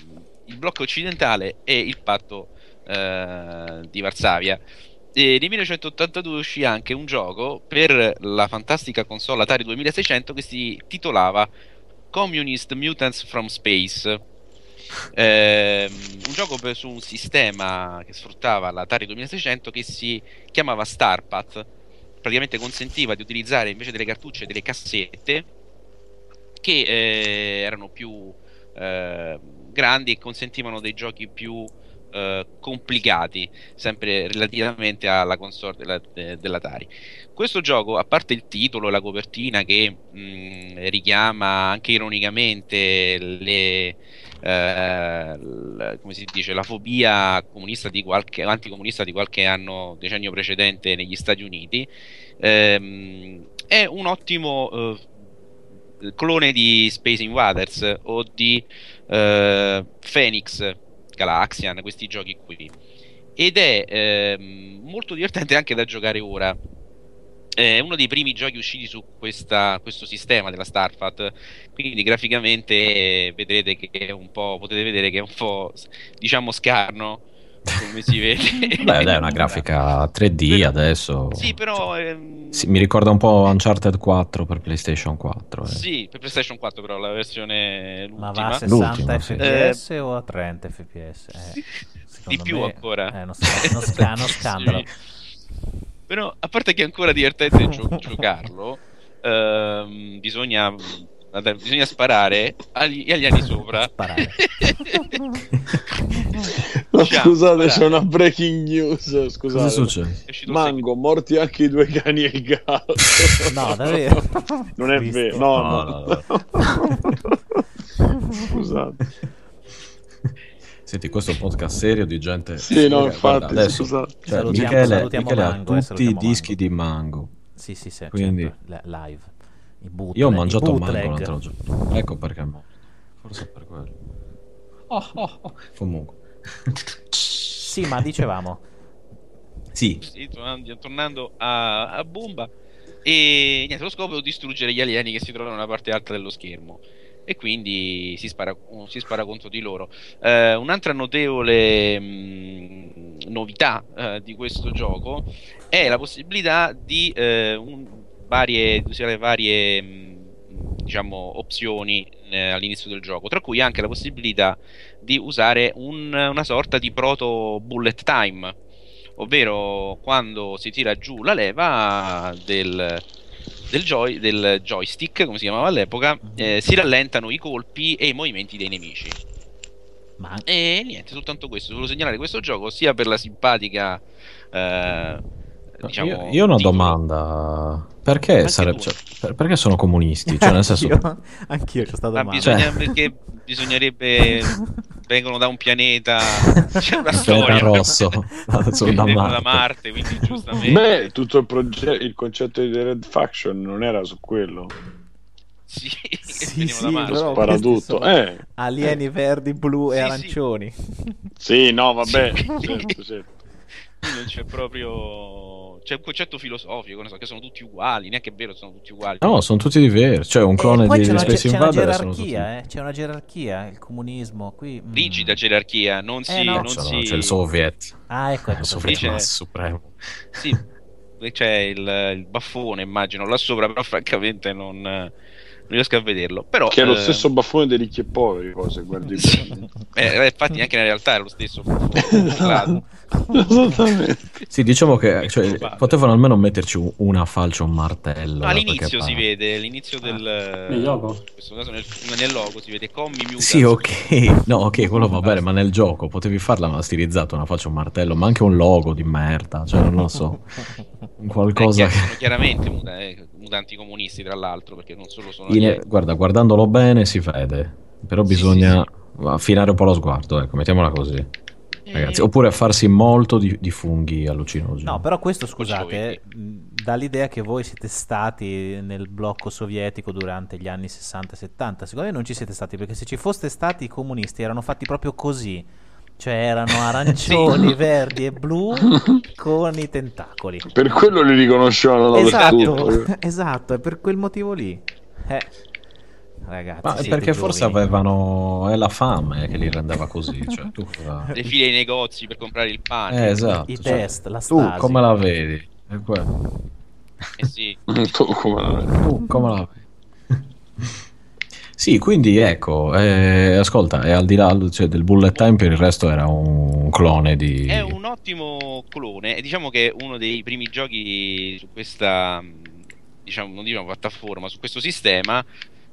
il blocco occidentale e il patto eh, di Varsavia. E nel 1982 uscì anche un gioco per la fantastica console Atari 2600 che si titolava Communist Mutants from Space. Ehm, un gioco per- su un sistema che sfruttava l'Atari 2600 che si chiamava Starpath. Praticamente consentiva di utilizzare invece delle cartucce delle cassette che eh, erano più eh, grandi e consentivano dei giochi più eh, complicati, sempre relativamente alla console della- de- dell'Atari. Questo gioco, a parte il titolo e la copertina che mh, richiama anche ironicamente le, eh, l- come si dice, la fobia comunista di qualche, anticomunista di qualche anno, decennio precedente negli Stati Uniti, ehm, è un ottimo eh, clone di Space Invaders o di eh, Phoenix Galaxian, questi giochi qui. Ed è ehm, molto divertente anche da giocare ora. È uno dei primi giochi usciti su questa- questo sistema della Starfat. Quindi graficamente vedrete che è un po'. Potete vedere che è un po' diciamo scarno. Come si vede. Beh, dai, è una grafica 3D adesso. Sì, però. ehm, Sì, mi ricorda un po' Uncharted 4 per PlayStation 4. eh. Sì, per PlayStation 4 però la versione Ma l'ultima. va a 60 L'ultima, sì. fps o a 30 fps? Eh, di più me- ancora. Eh, non, sca- non sca- non scandalo. Sì. Però, a parte che è ancora divertente gio- giocarlo, ehm, bisogna, vabbè, bisogna sparare agli, agli anni sopra. Sparare. No, scusate, sparare. c'è una breaking news. Scusate. Cosa succede? Mango, morti anche i due cani e il gatto. No, davvero? Non è Visto. vero. No, No, no. Scusate. Senti, questo è un podcast serio di gente. Sì, no, Raga, guarda, infatti, adesso, scusate. cioè, Salutiamo- Michele, salutiamo Michele ha Mango, eh, tutti i dischi Mango. di Mango. Sì, sì, sì, Quindi- certo, la- live. I bootleg, Io ho mangiato. Mango l'altro giorno. Ecco perché. mo- Forse per quello. Oh, oh, oh. Comunque. Sì, ma dicevamo. Sì, Sì, tornando, tornando a, a bomba. E niente, lo scopo è distruggere gli alieni che si trovano nella parte alta dello schermo. E quindi si spara, si spara contro di loro. Eh, un'altra notevole mh, novità eh, di questo gioco è la possibilità di eh, un- varie, usare varie mh, diciamo, opzioni eh, all'inizio del gioco, tra cui anche la possibilità di usare un- una sorta di proto bullet time ovvero quando si tira giù la leva del, del, joy- del joystick, come si chiamava all'epoca, eh, si rallentano i colpi e i movimenti dei nemici. Ma E niente, soltanto questo. Volevo segnalare questo gioco sia per la simpatica. eh, diciamo, io, io ho una domanda. Perché, tu. cioè, per- perché sono comunisti? Cioè, nel senso, Anch'io, anch'io c'ho stata Ma domanda. bisogna, Cioè- perché bisognerebbe. vengono da un pianeta. C'è una storia. pianeta rosso sono da vengono da Marte. Marte, quindi giustamente. Beh, tutto il, proge- il concetto di The Red Faction non era su quello. Sì, Sì, sì, Marte. però tutto. Eh, Alieni verdi, blu e Sì, sì. arancioni. sì, no, vabbè. Sì. certo, certo. Non c'è proprio. C'è un concetto filosofico, so, che sono tutti uguali. Neanche è vero, sono tutti uguali. No, sono tutti diversi. Cioè, un clone di, c'è una, Space c'è una Invader sono tutti. gerarchia, eh? C'è una gerarchia, il comunismo qui. mm. Rigida gerarchia, non si. no. non C'è, si... c'è il Soviet, Ah, ecco, ecco. il Soviet dice- Mass supremo. Sì, c'è il, il baffone, immagino, là sopra, però francamente non, non riesco a vederlo. Però, Che è lo eh, stesso baffone dei ricchi e poveri, poi, se guardi Sì. Eh, infatti anche nella realtà è lo stesso baffone. Esattamente. Sì, diciamo che cioè, potevano almeno metterci un- una falce o un martello. All'inizio si vede, all'inizio del... Nel logo? In questo caso nel, nel logo si vede Commi Mutants. Sì, ok, no, ok, quello va bene, ma nel gioco potevi farla una stilizzata, una faccia un martello, ma anche un logo di merda, cioè non lo so, qualcosa Eh, che... sono chiaramente muta- eh, mutanti comunisti, tra l'altro, perché non solo sono... In- guarda, guardandolo bene si vede, però Sì, bisogna affinare un po' lo sguardo, ecco, mettiamola così, ragazzi, Eh, oppure farsi molto di, di funghi allucinogeni. No, però questo scusate, mh, dà l'idea che voi siete stati nel blocco sovietico durante gli anni 60 e 70. Secondo me non ci siete stati, perché se ci foste stati i comunisti erano fatti proprio così. Cioè erano arancioni, verdi e blu con i tentacoli. Per quello li riconoscevano Esatto, dappertutto. esatto, è per quel motivo lì. Eh, ragazzi, Ma perché forse giovani. avevano... è la fame che li rendeva così, cioè tu. Le file ai negozi per comprare il pane. Eh, esatto. I cioè, test, la tu stasi. come la vedi? È quello. Eh sì. Tu come la vedi? Tu come la vedi? Sì, quindi ecco, eh, ascolta, e al di là cioè, del bullet time per il resto era un clone di... È un ottimo clone e diciamo che è uno dei primi giochi su questa, diciamo, non diciamo piattaforma, su questo sistema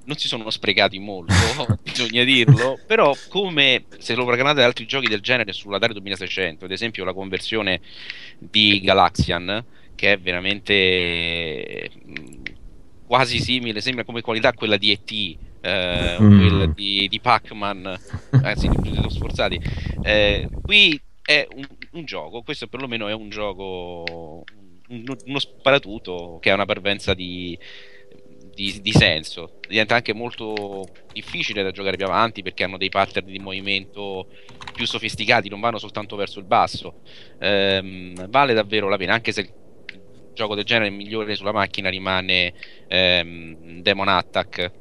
non si sono sprecati molto, bisogna dirlo, però come se lo paragonate ad altri giochi del genere sull'Atari 2600, ad esempio la conversione di Galaxian, che è veramente mh, quasi simile, sembra come qualità a quella di E.T., eh, Mm. quella di, di Pac-Man, anzi di Progetto Sforzati. Eh, qui è un, un gioco, questo perlomeno è un gioco, un- uno sparatutto che ha una parvenza di, di, di senso. Diventa anche molto difficile da giocare più avanti perché hanno dei pattern di movimento più sofisticati, non vanno soltanto verso il basso. Ehm, vale davvero la pena, anche se il gioco del genere migliore sulla macchina rimane ehm, Demon Attack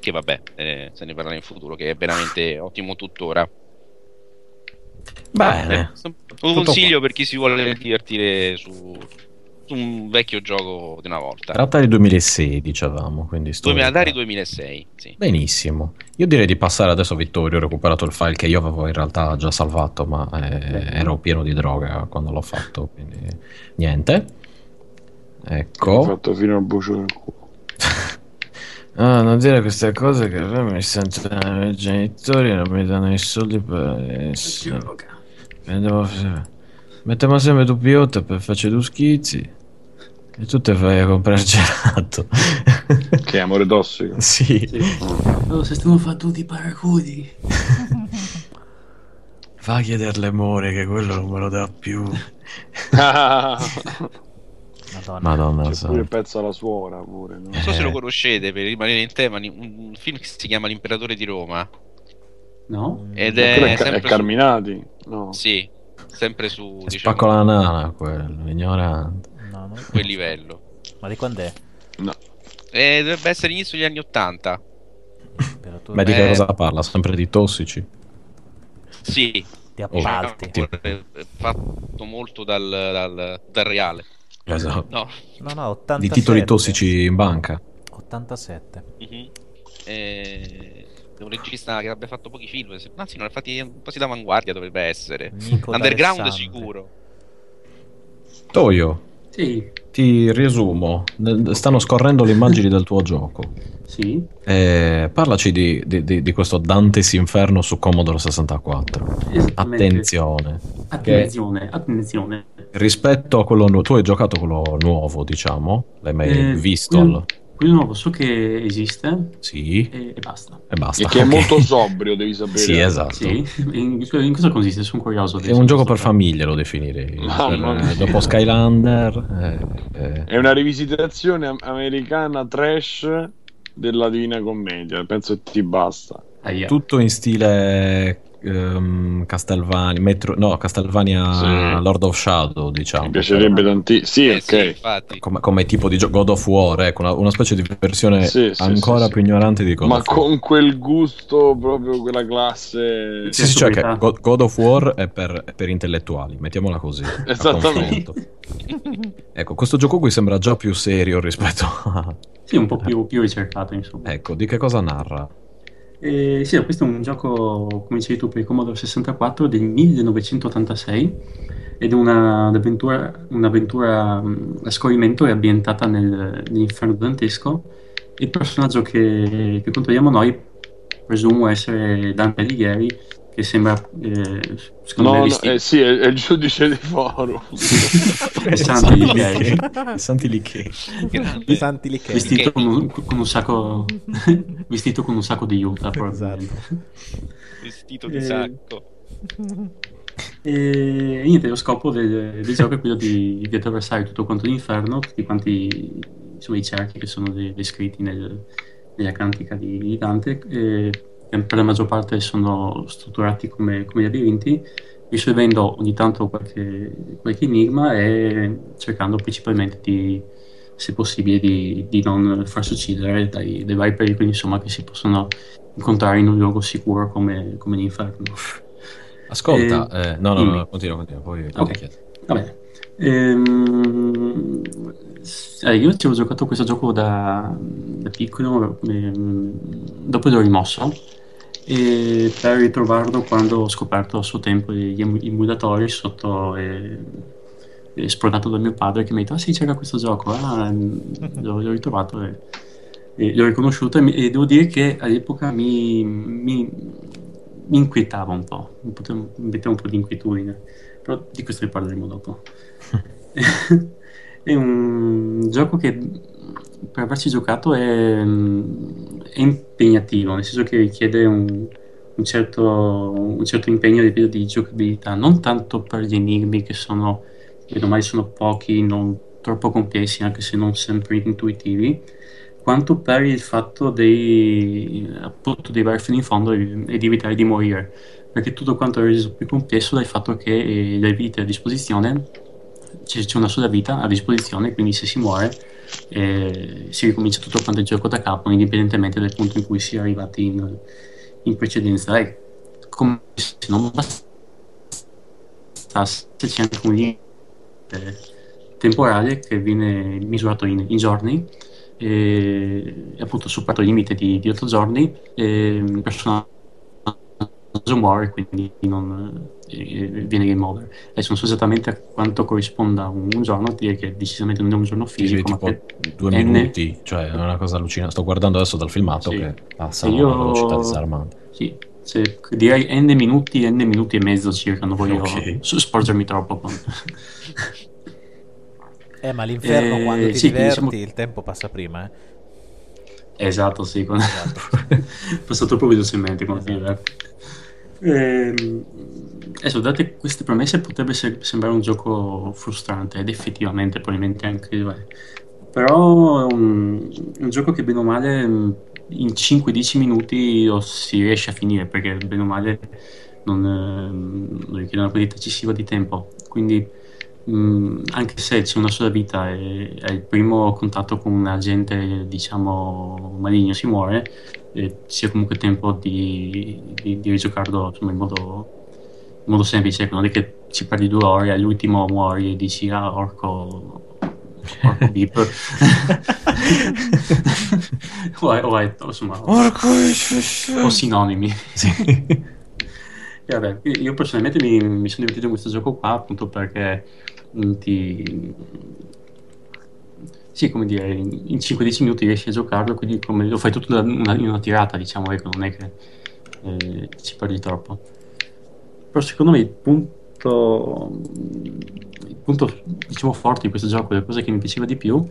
che vabbè, eh, se ne parlerà in futuro, che è veramente ottimo tuttora. Bene. Eh, un consiglio per chi si vuole divertire su un vecchio gioco di una volta. Era Atari 2006, dicevamo, quindi sto... 2000 Atari 2006, sì. Benissimo. Io direi di passare adesso a Vittorio, ho recuperato il file che io avevo in realtà già salvato, ma eh, ero pieno di droga quando l'ho fatto, quindi niente. Ho Ecco. fatto fino al bucio del culo. Ah, non dire queste cose che poi mi sentono i miei genitori e non mi danno i soldi per essere. Mettiamo sempre tu piotta per farci due schizzi e tu te fai a comprare gelato. Che è amore tossico. sì. Oh, se stanno fatti tutti i paracudi. Va a chiederle amore che quello non me lo dà più. Madonna. Madonna, C'è pure il pezzo alla suora pure. no? Non so se Eh. lo conoscete, per rimanere in tema, un film che si chiama L'imperatore di Roma. No? Ed è, è, Ca- è sempre su, Carminati? No. sì, sempre su diciamo, Spacco la nana quello, ignorante. No, no. quel livello. Ma di quando è? No. E dovrebbe essere inizio degli anni 80. Temperatura Ma di che Eh. cosa parla? Sempre di tossici? Sì, di appalti. è fatto molto dal, dal, dal reale. Esatto. No. No, no, 87. Di titoli tossici in banca. 87. Mhm. Eh, è un regista che abbia fatto pochi film, anzi non ha fatti un po' d'avanguardia dovrebbe essere. Nico Underground sicuro. Toio, Sì, ti riesumo. Stanno scorrendo le immagini del tuo gioco. sì. Eh, parlaci di, di- di- di questo Dante's Inferno su Commodore 64. Esattamente. Attenzione. Attenzione, attenzione. Rispetto a quello nuovo, tu hai giocato quello nuovo, diciamo? L'hai mai Eh, visto? quello- Quello nuovo so che esiste Sì, e, e basta. e basta. E che è ok. molto sobrio, devi sapere. Sì, esatto. Sì, in, in cosa consiste? Sono curioso. È un gioco per gioco. famiglie, lo definirei. Per- eh, dopo Skylander. eh, eh. È una rivisitazione am- americana trash della Divina Commedia. Penso che ti basta. Aia. Tutto in stile ehm, Castlevania, Metro, no, Castlevania Sì. Lord of Shadow, diciamo. Mi piacerebbe tantissimo. Sì, Eh, ok. sì, infatti. Come, come tipo di gioco God of War, ecco, una, una specie di versione Sì, ancora sì, più sì. ignorante di God Ma of War. con quel gusto, proprio quella classe. Sì, sì, cioè che. God, God of War è per, è per intellettuali, mettiamola così. Esattamente. Ecco, questo gioco qui sembra già più serio rispetto a... Sì, un po' più, più ricercato, insomma. Ecco, di che cosa narra? Eh, sì, questo è un gioco, come dicevi tu, per il Commodore 64 del 1986 ed è una- un'avventura, un'avventura mh, a scorrimento è ambientata nel- nell'inferno dantesco. Il personaggio che, che controlliamo noi presumo essere Dante Alighieri, che sembra, eh, secondo No, me, no, vestito eh, sì, è, è il giudice di foro. è Dante Alighieri, Santi Lichè. I santi licheni. vestito con un, con un sacco vestito con un sacco di Utah probabilmente. Vestito di Eh, sacco. E niente, lo scopo del, del gioco è quello di, di attraversare tutto quanto l'inferno, tutti quanti insomma, i cerchi che sono de- descritti nel- nella cantica di, di Dante, e per la maggior parte sono strutturati come, come labirinti, risolvendo ogni tanto qualche, qualche enigma e cercando principalmente di, se possibile, di, di non farsi uccidere dai, dai vari pericoli insomma, che si possono incontrare in un luogo sicuro come, come l'inferno. Ascolta, eh, no, no, dimmi. no, continua, continua, poi poi Ok. ti chiedo. Va bene. Ehm, eh, io ci ho giocato questo gioco da, da da piccolo, ehm, dopo l'ho rimosso e per ritrovarlo quando ho scoperto a suo tempo gli emu- emulatori sotto eh, eh, sportato da mio padre che mi ha detto ah sì c'era questo gioco ah, l'ho, l'ho ritrovato e, e l'ho riconosciuto e, e devo dire che all'epoca mi, mi, mi inquietava un po' mi, potevo- mi metteva un po' di inquietudine però di questo ne parleremo dopo. È un gioco che per averci giocato è, è impegnativo, nel senso che richiede un, un certo, un certo impegno livello di giocabilità, non tanto per gli enigmi che sono, vedo mai sono pochi, non troppo complessi, anche se non sempre intuitivi, quanto per il fatto di, appunto, di arrivare fino in fondo e, di evitare di morire, perché tutto quanto è reso più complesso dal fatto che eh, le vite a disposizione c'è una sola vita a disposizione, quindi se si muore eh, si ricomincia tutto quanto il gioco da capo, indipendentemente dal punto in cui si è arrivati in, in precedenza. E come se non bastasse, c'è anche un limite temporale che viene misurato in, in giorni. E appunto superato il limite di, di 8 giorni il personaggio muore quindi non, viene game over adesso non so esattamente a quanto corrisponda un, un giorno direi che decisamente non è un giorno fisico Sì, ma due N- minuti, cioè è una cosa allucinante. Sto guardando adesso dal filmato Sì. che passa a io- una velocità disarmante. Sì, se- direi n minuti, n minuti e mezzo circa, non voglio Ok. s- sporgermi troppo. con- Eh, ma l'inferno Eh, quando ti sì, diverti, diciamo- il tempo passa prima, eh. Esatto, sì, con... passa troppo velocemente quando ti diverti. Ehm, adesso, date queste premesse, potrebbe se- sembrare un gioco frustrante, ed effettivamente probabilmente anche lo è. Però è un, un gioco che bene o male mh, in 5-10 minuti lo si riesce a finire, perché bene o male non, ehm, non richiede una quantità eccessiva di tempo. Quindi mh, anche se c'è una sola vita e è il primo contatto con un agente, diciamo, maligno, si muore, e c'è comunque tempo di, di, di rigiocarlo insomma, in modo, in modo semplice, non è che ci perdi due ore e all'ultimo muori e dici ah orco, orco beep. O, è- o è- insomma o sinonimi. E vabbè, io personalmente mi, mi sono divertito in questo gioco qua appunto perché mm, ti sì, come dire, in, in 5-10 minuti riesci a giocarlo, quindi come- lo fai tutto da- una- in una tirata, diciamo, ecco, non è che eh, ci perdi troppo. Però secondo me il punto, il punto diciamo, forte di questo gioco, la cosa che mi piaceva di più,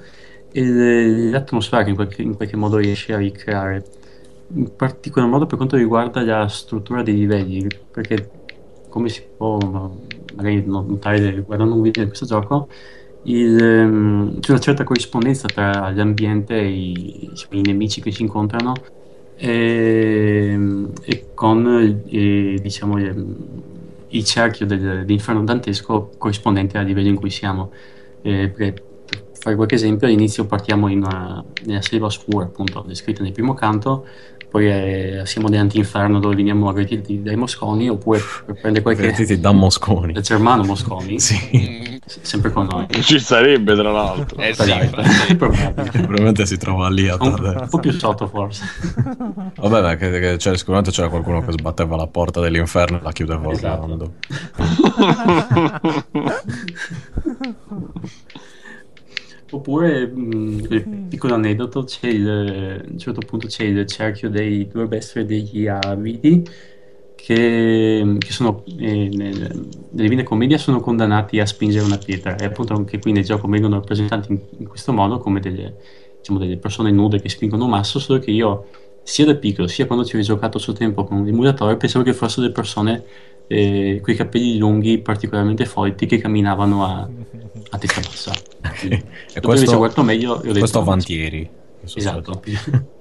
è l'atmosfera che in qualche, in qualche modo riesce a ricreare. In particolar modo per quanto riguarda la struttura dei livelli, perché come si può magari notare guardando un video di questo gioco, il, ehm, c'è una certa corrispondenza tra l'ambiente e i, i nemici che si incontrano e, e con eh, diciamo, il, il cerchio del- dell'inferno dantesco corrispondente al livello in cui siamo. Eh, per per fare qualche esempio, all'inizio partiamo in una, nella selva oscura, appunto, descritta nel primo canto, poi eh, siamo nell'antinferno dove veniamo aggrediti dai mosconi, oppure per prendere qualche... Avvertiti da Mosconi. da Germano Mosconi, Sì, s- sempre con noi. Ci sarebbe, tra l'altro. Eh sì, probabile. probabilmente si trova lì a un, Tadde. un po' più sotto forse. Vabbè, ma che, che c'era- sicuramente c'era qualcuno che sbatteva la porta dell'inferno e la chiudeva Esatto. urlando. Oppure, mh, piccolo aneddoto, c'è il, a un certo punto c'è il cerchio dei dovrebbe essere degli avidi che, che sono eh, nel- nelle Divine Commedia sono condannati a spingere una pietra. E appunto anche qui nel gioco vengono rappresentati in, in questo modo come delle, diciamo, delle persone nude che spingono un masso, solo che io sia da piccolo sia quando ci ho giocato a suo tempo con l'emulatore pensavo che fossero delle persone eh, con i capelli lunghi particolarmente folti che camminavano a, a testa bassa. E Dopo aver questo, giocato meglio, ho detto, questo "No, avantieri. Esatto.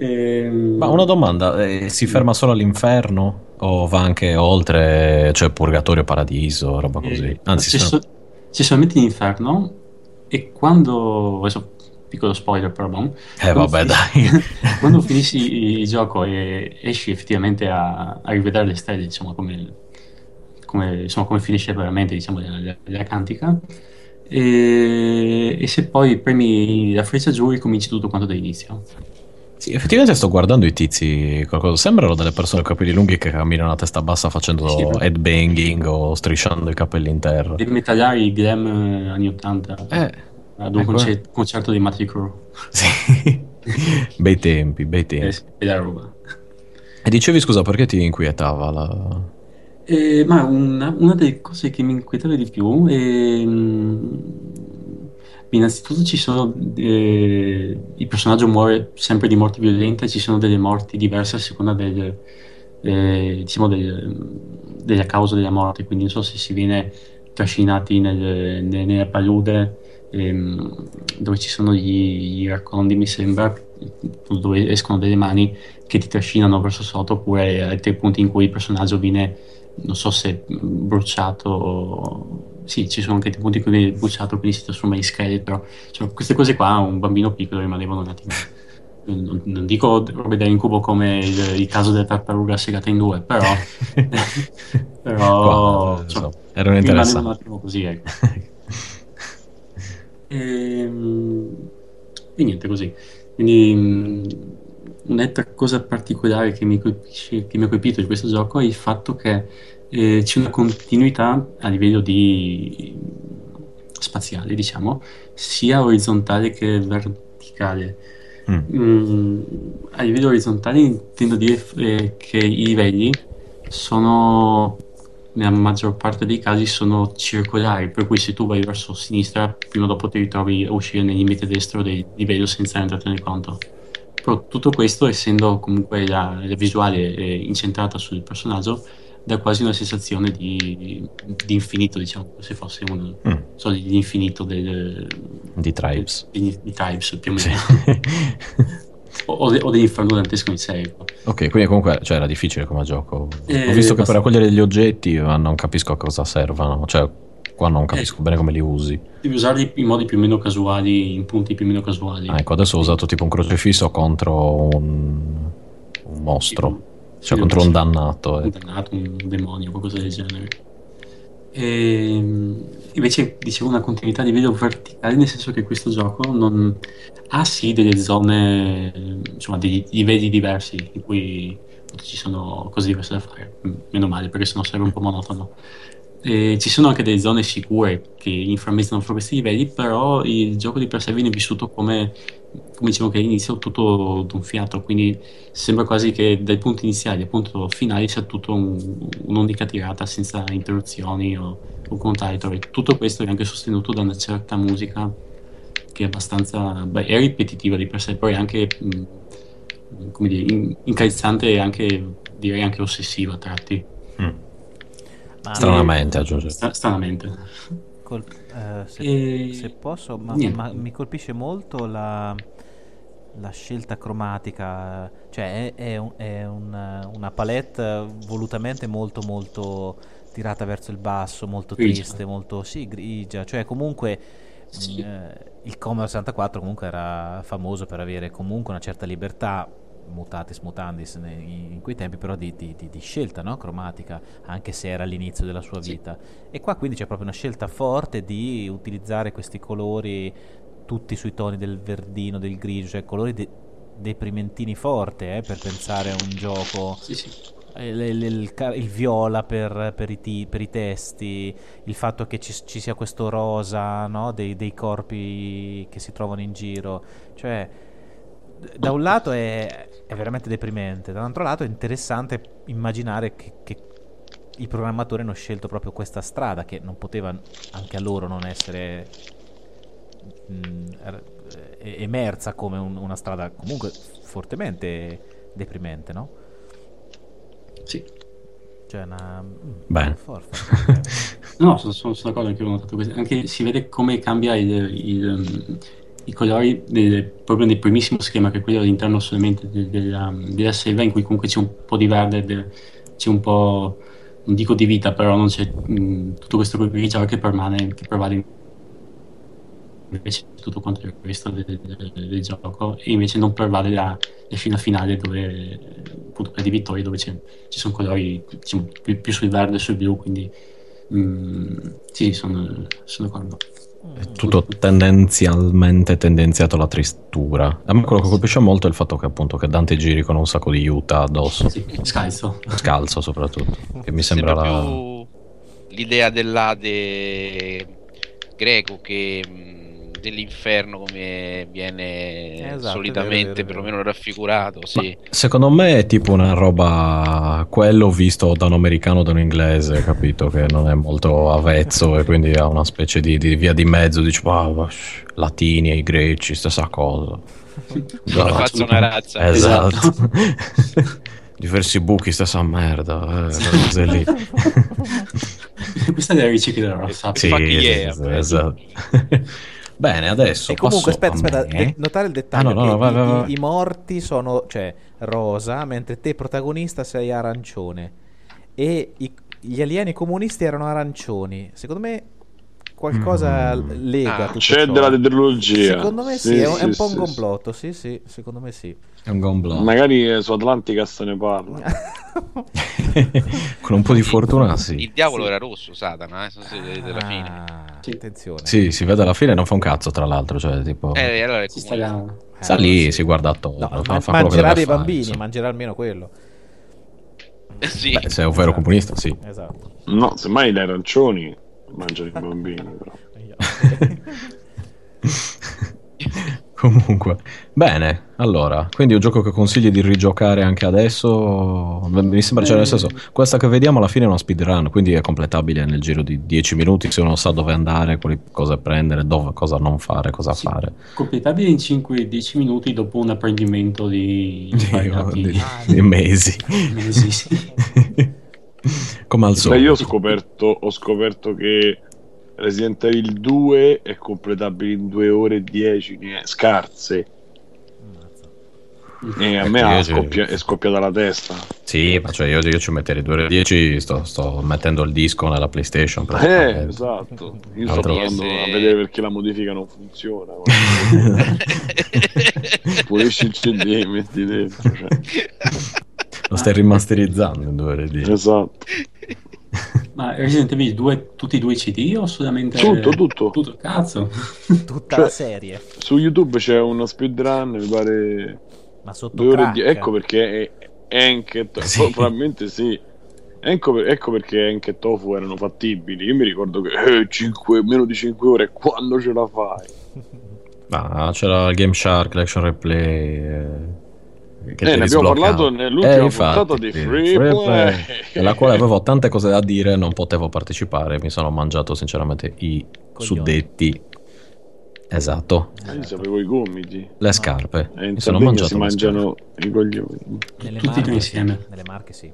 Ehm, Ma una domanda, eh, si ferma solo all'inferno o va anche oltre, cioè purgatorio, paradiso, roba così? eh, Anzi, c'è, sono- so- c'è solamente l'inferno e quando adesso piccolo spoiler però boh, eh quando vabbè finisci- dai. quando finisci il gioco e esci effettivamente a, a rivedere le stelle insomma come, come, insomma, come finisce veramente diciamo la, la- la cantica E, e se poi premi la freccia giù ricominci tutto quanto da inizio. Sì, effettivamente sto guardando i tizi, qualcosa. sembrano delle persone con capelli lunghi che camminano a testa bassa facendo Sì, sì. headbanging o strisciando i capelli in terra. Dei metallari glam eh, anni 80 Eh, ad un ecco. conce- concerto di Matty Crew. sì. bei tempi, bei tempi. Eh, sì, roba. E dicevi scusa perché ti inquietava la... Eh, ma una, una delle cose che mi inquietava di più è, mm, innanzitutto ci sono eh, il personaggio muore sempre di morte violenta e ci sono delle morti diverse a seconda del, eh, diciamo del- della causa della morte quindi non so se si viene trascinati nel- nelle, nelle palude ehm, dove ci sono gli, gli raccondi mi sembra dove escono delle mani che ti trascinano verso sotto oppure altri punti in cui il personaggio viene non so se bruciato o... sì ci sono anche dei punti in cui viene bruciato quindi si trasforma in scheletro. Cioè, queste cose qua a un bambino piccolo rimanevano un attimo. Non, non dico robe da incubo come il, il caso della tartaruga segata in due però però Qua, insomma, insomma, erano rimaneva un interessanti. attimo così ecco Ehm, E, niente così. Quindi mh, un'altra cosa particolare che mi colpisce, che mi ha colpito di questo gioco è il fatto che eh, c'è una continuità a livello di spaziale, diciamo, sia orizzontale che verticale. Mm. Mm, a livello orizzontale intendo dire eh, che i livelli sono nella maggior parte dei casi sono circolari, per cui se tu vai verso sinistra, prima o dopo ti ritrovi a uscire nel limite destro del livello senza rendertene conto. Però tutto questo, essendo comunque la, la visuale eh, incentrata sul personaggio, dà quasi una sensazione di, di infinito, diciamo, se fosse un Mm. so, l'infinito del, Di Tribes. di, di Tribes più o Sì. o, o, de- o dell'inferno dantesco in sé. ecco. ok, quindi comunque cioè, era difficile come gioco. Eh, Ho visto che per basta- raccogliere gli oggetti, ma non capisco a cosa servano. Cioè, qua non capisco Eh. bene come li usi. Devi usarli in modi più o meno casuali, in punti più o meno casuali. Ah, ecco, adesso ho usato tipo un crocifisso contro un, un mostro. Sì, Cioè, contro un dannato. un eh. dannato, un demonio, qualcosa del genere. Ehm, invece dicevo una continuità di livello verticale, nel senso che questo gioco non ha sì delle zone, insomma, dei livelli diversi in cui ci sono cose diverse da fare. Meno male, perché sennò sarebbe un po' monotono. E ci sono anche delle zone sicure che inframmezzano fra questi livelli, però il gioco di per sé viene vissuto come, come dicevo che all'inizio tutto d'un fiato, quindi sembra quasi che dai punti iniziali al punto finale sia tutto un- un'unica tirata senza interruzioni o, o quant'altro. E tutto questo è anche sostenuto da una certa musica che è abbastanza, beh, è ripetitiva di per sé, poi è anche mh, come dire, in- incalzante e anche direi anche ossessiva a tratti. Mm. Stranamente, aggiunge. Stra- stranamente. Col- eh, se, E- se posso, ma, ma mi colpisce molto la, la scelta cromatica, cioè è, è un- è un- una palette volutamente molto molto tirata verso il basso, molto Grigia. triste, molto sì, grigia, cioè comunque Sì. mh, eh, il Commodore 64 comunque era famoso per avere comunque una certa libertà mutatis mutandis in quei tempi però di, di- di- scelta no? cromatica anche se era all'inizio della sua Sì. vita e qua quindi c'è proprio una scelta forte di utilizzare questi colori tutti sui toni del verdino, del grigio, cioè colori de- deprimentini forte eh, per pensare a un gioco Sì, sì. eh, il, il- il il viola per, per i ti- per i testi, il fatto che ci, ci sia questo rosa no? dei, dei corpi che si trovano in giro, cioè da un lato è, è veramente deprimente, dall'altro lato è interessante immaginare che, che i programmatori hanno scelto proprio questa strada che non poteva anche a loro non essere mh, er- eh, emersa come un- una strada comunque fortemente deprimente, no? Sì. Cioè una... mm, Bene. for- for- No, sono, sono, sono d'accordo anche. Anche si vede come cambia il, il, um, i colori del- proprio nel primissimo schema, che è quello all'interno solamente de- della, della selva, in cui comunque c'è un po' di verde, de- c'è un po', non dico di vita, però non c'è mh, tutto questo grigio che permane, che prevale invece tutto quanto il resto del, del- del gioco e invece non prevale la, la scena finale dove appunto quella di vittoria dove ci sono colori diciamo, più, più sul verde e sul blu quindi Mm, sì, sono, sono d'accordo. È tutto tendenzialmente tendenziato alla tristura. A me quello che colpisce molto è il fatto che appunto che Dante giri con un sacco di Utah addosso, Sì, scalzo. scalzo soprattutto, che mi sembra la... l'idea dell'Ade greco che mh, dell'inferno come viene Esatto, solitamente vero, vero, perlomeno raffigurato. Sì. Secondo me è tipo una roba quello visto da un americano o da un inglese, capito? Che non è molto avvezzo e quindi ha una specie di, di via di mezzo, dice "Ah, ma, shh, latini e i greci, stessa cosa. Una razza, una razza. Esatto. Diversi buchi, stessa merda. Eh, lì. Questa è della ricicli della rossa. Sì, esatto. Bene, adesso E comunque, aspetta, aspetta, de- notare il dettaglio Ah, no, no, no, vai, i, vai, i- i morti sono, cioè, rosa, mentre te protagonista sei arancione. E i- gli alieni comunisti erano arancioni. Secondo me qualcosa Mm. lega Ah, C'è ciò. della tetralogia. Secondo me sì, Sì, è, un- è un sì, po' un sì, complotto, sì, sì, secondo me sì. È un gomblò. Magari su Atlantica se ne parla. Con un po' di fortuna, sì. Il diavolo era rosso, Satana, eh, se si vede alla fine. Ah, Sì. attenzione. Sì, si vede alla fine, non fa un cazzo, tra l'altro. Cioè, tipo, Eh, allora Si sta sta lì, si guarda attorno. No, fa- ma- fa mangerà dei fare, bambini, insomma. mangerà almeno quello. Eh, sì. Beh, se è un vero comunista, sì. Esatto. No, semmai le arancioni mangiano i bambini. Però. Comunque, bene. Allora, quindi è un gioco che consigli di rigiocare anche adesso. Mi sembra, cioè, nel senso, questa che vediamo alla fine è una speedrun, quindi è completabile nel giro di 10 minuti se uno sa dove andare, quali cose prendere, dove, cosa non fare, cosa Sì. fare. completabile in 5-10 minuti dopo un apprendimento di, Di, di- di mesi. mesi. sì. Come al Beh, solito. io ho scoperto, ho scoperto che Resident Evil 2 è completabile in 2 ore e 10 ne- scarse. E a Ecco, me ci- scoppia- è scoppiata la testa. Sì, ma cioè io, io ci metterei 2 ore e 10, sto, sto mettendo il disco nella PlayStation. Eh, esatto. Io sto provando Sì. a vedere perché la modifica non funziona. Pulisci il CD e metti dentro. Cioè. Lo stai rimasterizzando in 2 ore e 10. Esatto. Ma Resident Evil 2 tutti e due i CD o solamente Tutto, tutto. tutto cazzo Tutta Cioè- la serie. Su YouTube c'è uno speedrun, mi pare Ma sotto 2 ore. 10. Ecco perché è, anche to- Sì. probabilmente sì. Ecco, per- ecco perché anche e Tofu erano fattibili. Io mi ricordo che eh, cinque- meno di 5 ore quando ce la fai? Ma c'era il Game Shark, l'Action Replay. eh, Eh, ti ne abbiamo parlato nell'ultima Eh, infatti, puntata di Free, Free Play. Play, nella quale avevo tante cose da dire, non potevo partecipare. Mi sono mangiato sinceramente i suddetti. Esatto, Eh, Io sapevo i gomiti. le scarpe. E in Mi sono mangiato si mangiano i coglioni. Nelle Tutti marche, insieme. Nelle marche sì.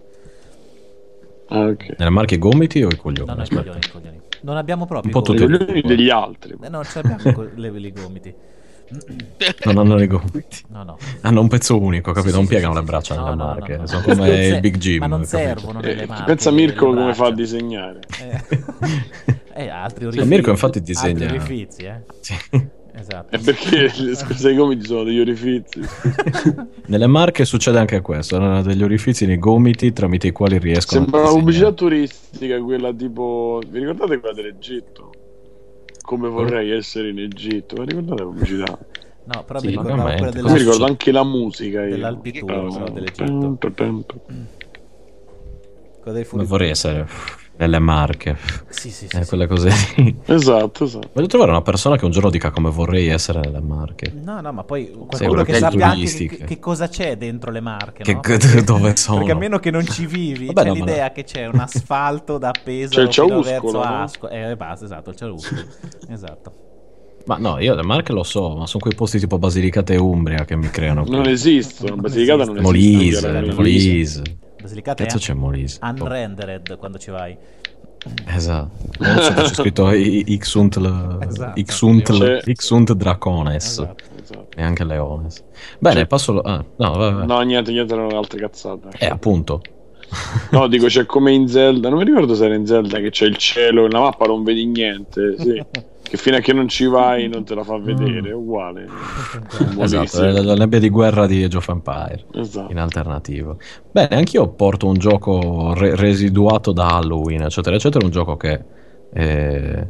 Ah, ok. scarpe. Nelle marche gomiti o i coglioni? No, no, i Aspetta. coglioni, i coglioni. Non abbiamo proprio Un po' i I tutti. gomiti. coglioni degli altri. Eh, no, co- le, le gomiti. Non hanno i gomiti. No, no. Hanno un pezzo unico, capito? Sì, non sì, piegano sì, le sì. braccia No, nelle no, no, marche. no. Sono come il Big Jim. Ma non capito? servono Eh, nelle marche. pensa Mirko nelle come fa a disegnare. Eh, eh, altri Sì, orifizi. Mirko infatti disegna- Altri orifizi, eh. Sì. Esatto. È perché scusa, i gomiti sono degli orifizi. Nelle marche succede anche questo, hanno degli orifizi nei gomiti tramite i quali riescono Sembra a una disegnare. pubblicità turistica, quella tipo. Vi ricordate quella dell'Egitto? Come vorrei essere in Egitto. Ma ricordate la pubblicità? No, però Sì, mi ricordavo quella Cosa Mi della... ricordo anche la musica. io. Dell'alpitour, no, dell'Egitto. Pam. quella dei Come furi- vorrei essere nelle marche, Sì, sì, sì. eh, sì. quelle cose lì. Esatto, esatto. Voglio trovare una persona che un giorno dica come vorrei essere nelle marche. No, no, ma poi Sì, qualcuno che sappia anche che, che cosa c'è dentro le marche, Che- no? Perché- dove sono? Perché a meno che non ci vivi, Vabbè, c'è no, l'idea che c'è un asfalto da Pesaro C'è il ciauscolo, verso no? Asco. Eh, basta, esatto, il ciauscolo. esatto. Ma no, io le marche lo so, ma sono quei posti tipo Basilicata e Umbria che mi creano. Non esistono. Basilicata non esiste. Molise. Molise. Basilicata Cazzo è c'è Molise? unrendered quando ci vai. Esatto. C'è scritto Ixuntl Esatto. Ixuntl C'è- Ixunt Dracones. Esatto. Esatto. E anche Leones. Bene, passo. lo- Ah, no, vai. No, niente, niente, erano altre cazzate. Eh, appunto. No, dico, c'è come in Zelda. Non mi ricordo se era in Zelda che c'è il cielo e la mappa non vedi niente. Sì. che fino a che non ci vai non te la fa vedere, è uguale. Esatto, è la nebbia di guerra di Age of Empire Esatto. in alternativa. Bene, anch'io porto un gioco re- residuato da Halloween, eccetera, eccetera, un gioco che eh,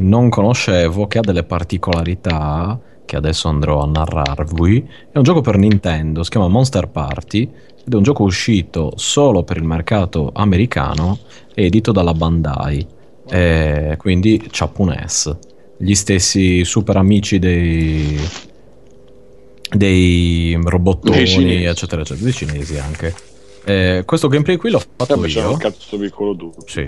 non conoscevo, che ha delle particolarità che adesso andrò a narrarvi. È un gioco per Nintendo, si chiama Monster Party ed è un gioco uscito solo per il mercato americano edito dalla Bandai, eh, quindi Giapponese. Gli stessi super amici dei dei robottoni, Dei eccetera, eccetera, dei cinesi anche. Eh, questo gameplay qui l'ho fatto c'è io. un cazzo piccolo tu. Sì,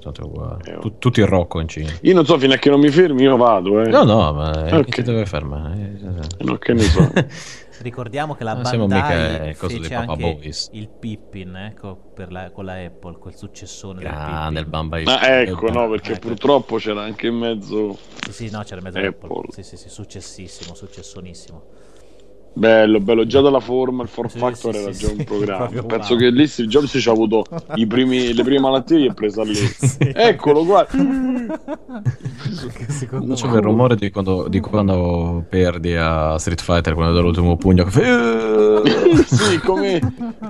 tanto uguale. Eh. Tu- tutti il rocco in Cina. Io non so, fino a che non mi fermi io vado, eh. No, no, ma eh, Ok. chi ti deve fermare? Eh, No, che ne so. Ricordiamo che la Non Bandai mica, eh, fece anche Boys. il Pippin ecco, per la- con la Apple, quel successone Grande il del Pippin. Bamba Ma ecco, no, perché Ecco. purtroppo c'era anche in mezzo. Sì, sì, no, c'era in mezzo Apple. Apple. Sì, sì, sì, successissimo, successonissimo. Bello, bello, già dalla forma il form Sì, factor sì, era sì, già sì. un programma. Penso che lì Steve Jobs ci ha avuto i primi- le prime malattie e è presa lì. Eccolo, guarda. Che secondo Non c'è il rumore di quando, di quando perdi a Street Fighter, quando dà l'ultimo pugno. Sì, come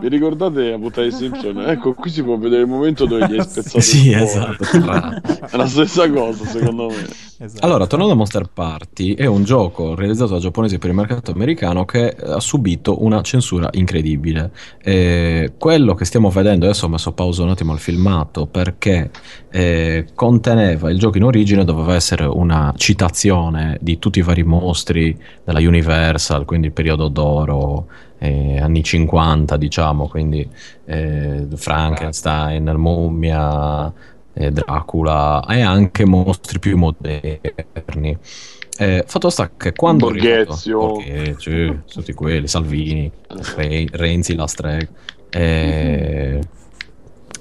vi ricordate a puntata di Simpson? Ecco, qui si può vedere il momento dove gli hai spezzato sì, esatto. È la stessa cosa, secondo me. Esatto. Allora, tornando a Monster Party, è un gioco realizzato da giapponesi per il mercato americano che ha subito una censura incredibile. Eh, quello che stiamo vedendo, adesso ho messo pausa un attimo al filmato perché eh, conteneva il gioco in origine, doveva essere una citazione di tutti i vari mostri della Universal, quindi il periodo d'oro. eh, anni 50 diciamo quindi eh, Frankenstein, mummia eh, Dracula e anche mostri più moderni. Eh, fatto sta che quando Borghezio. Borghezio, sì, tutti quelli, Salvini, Re- Renzi, la strega. eh,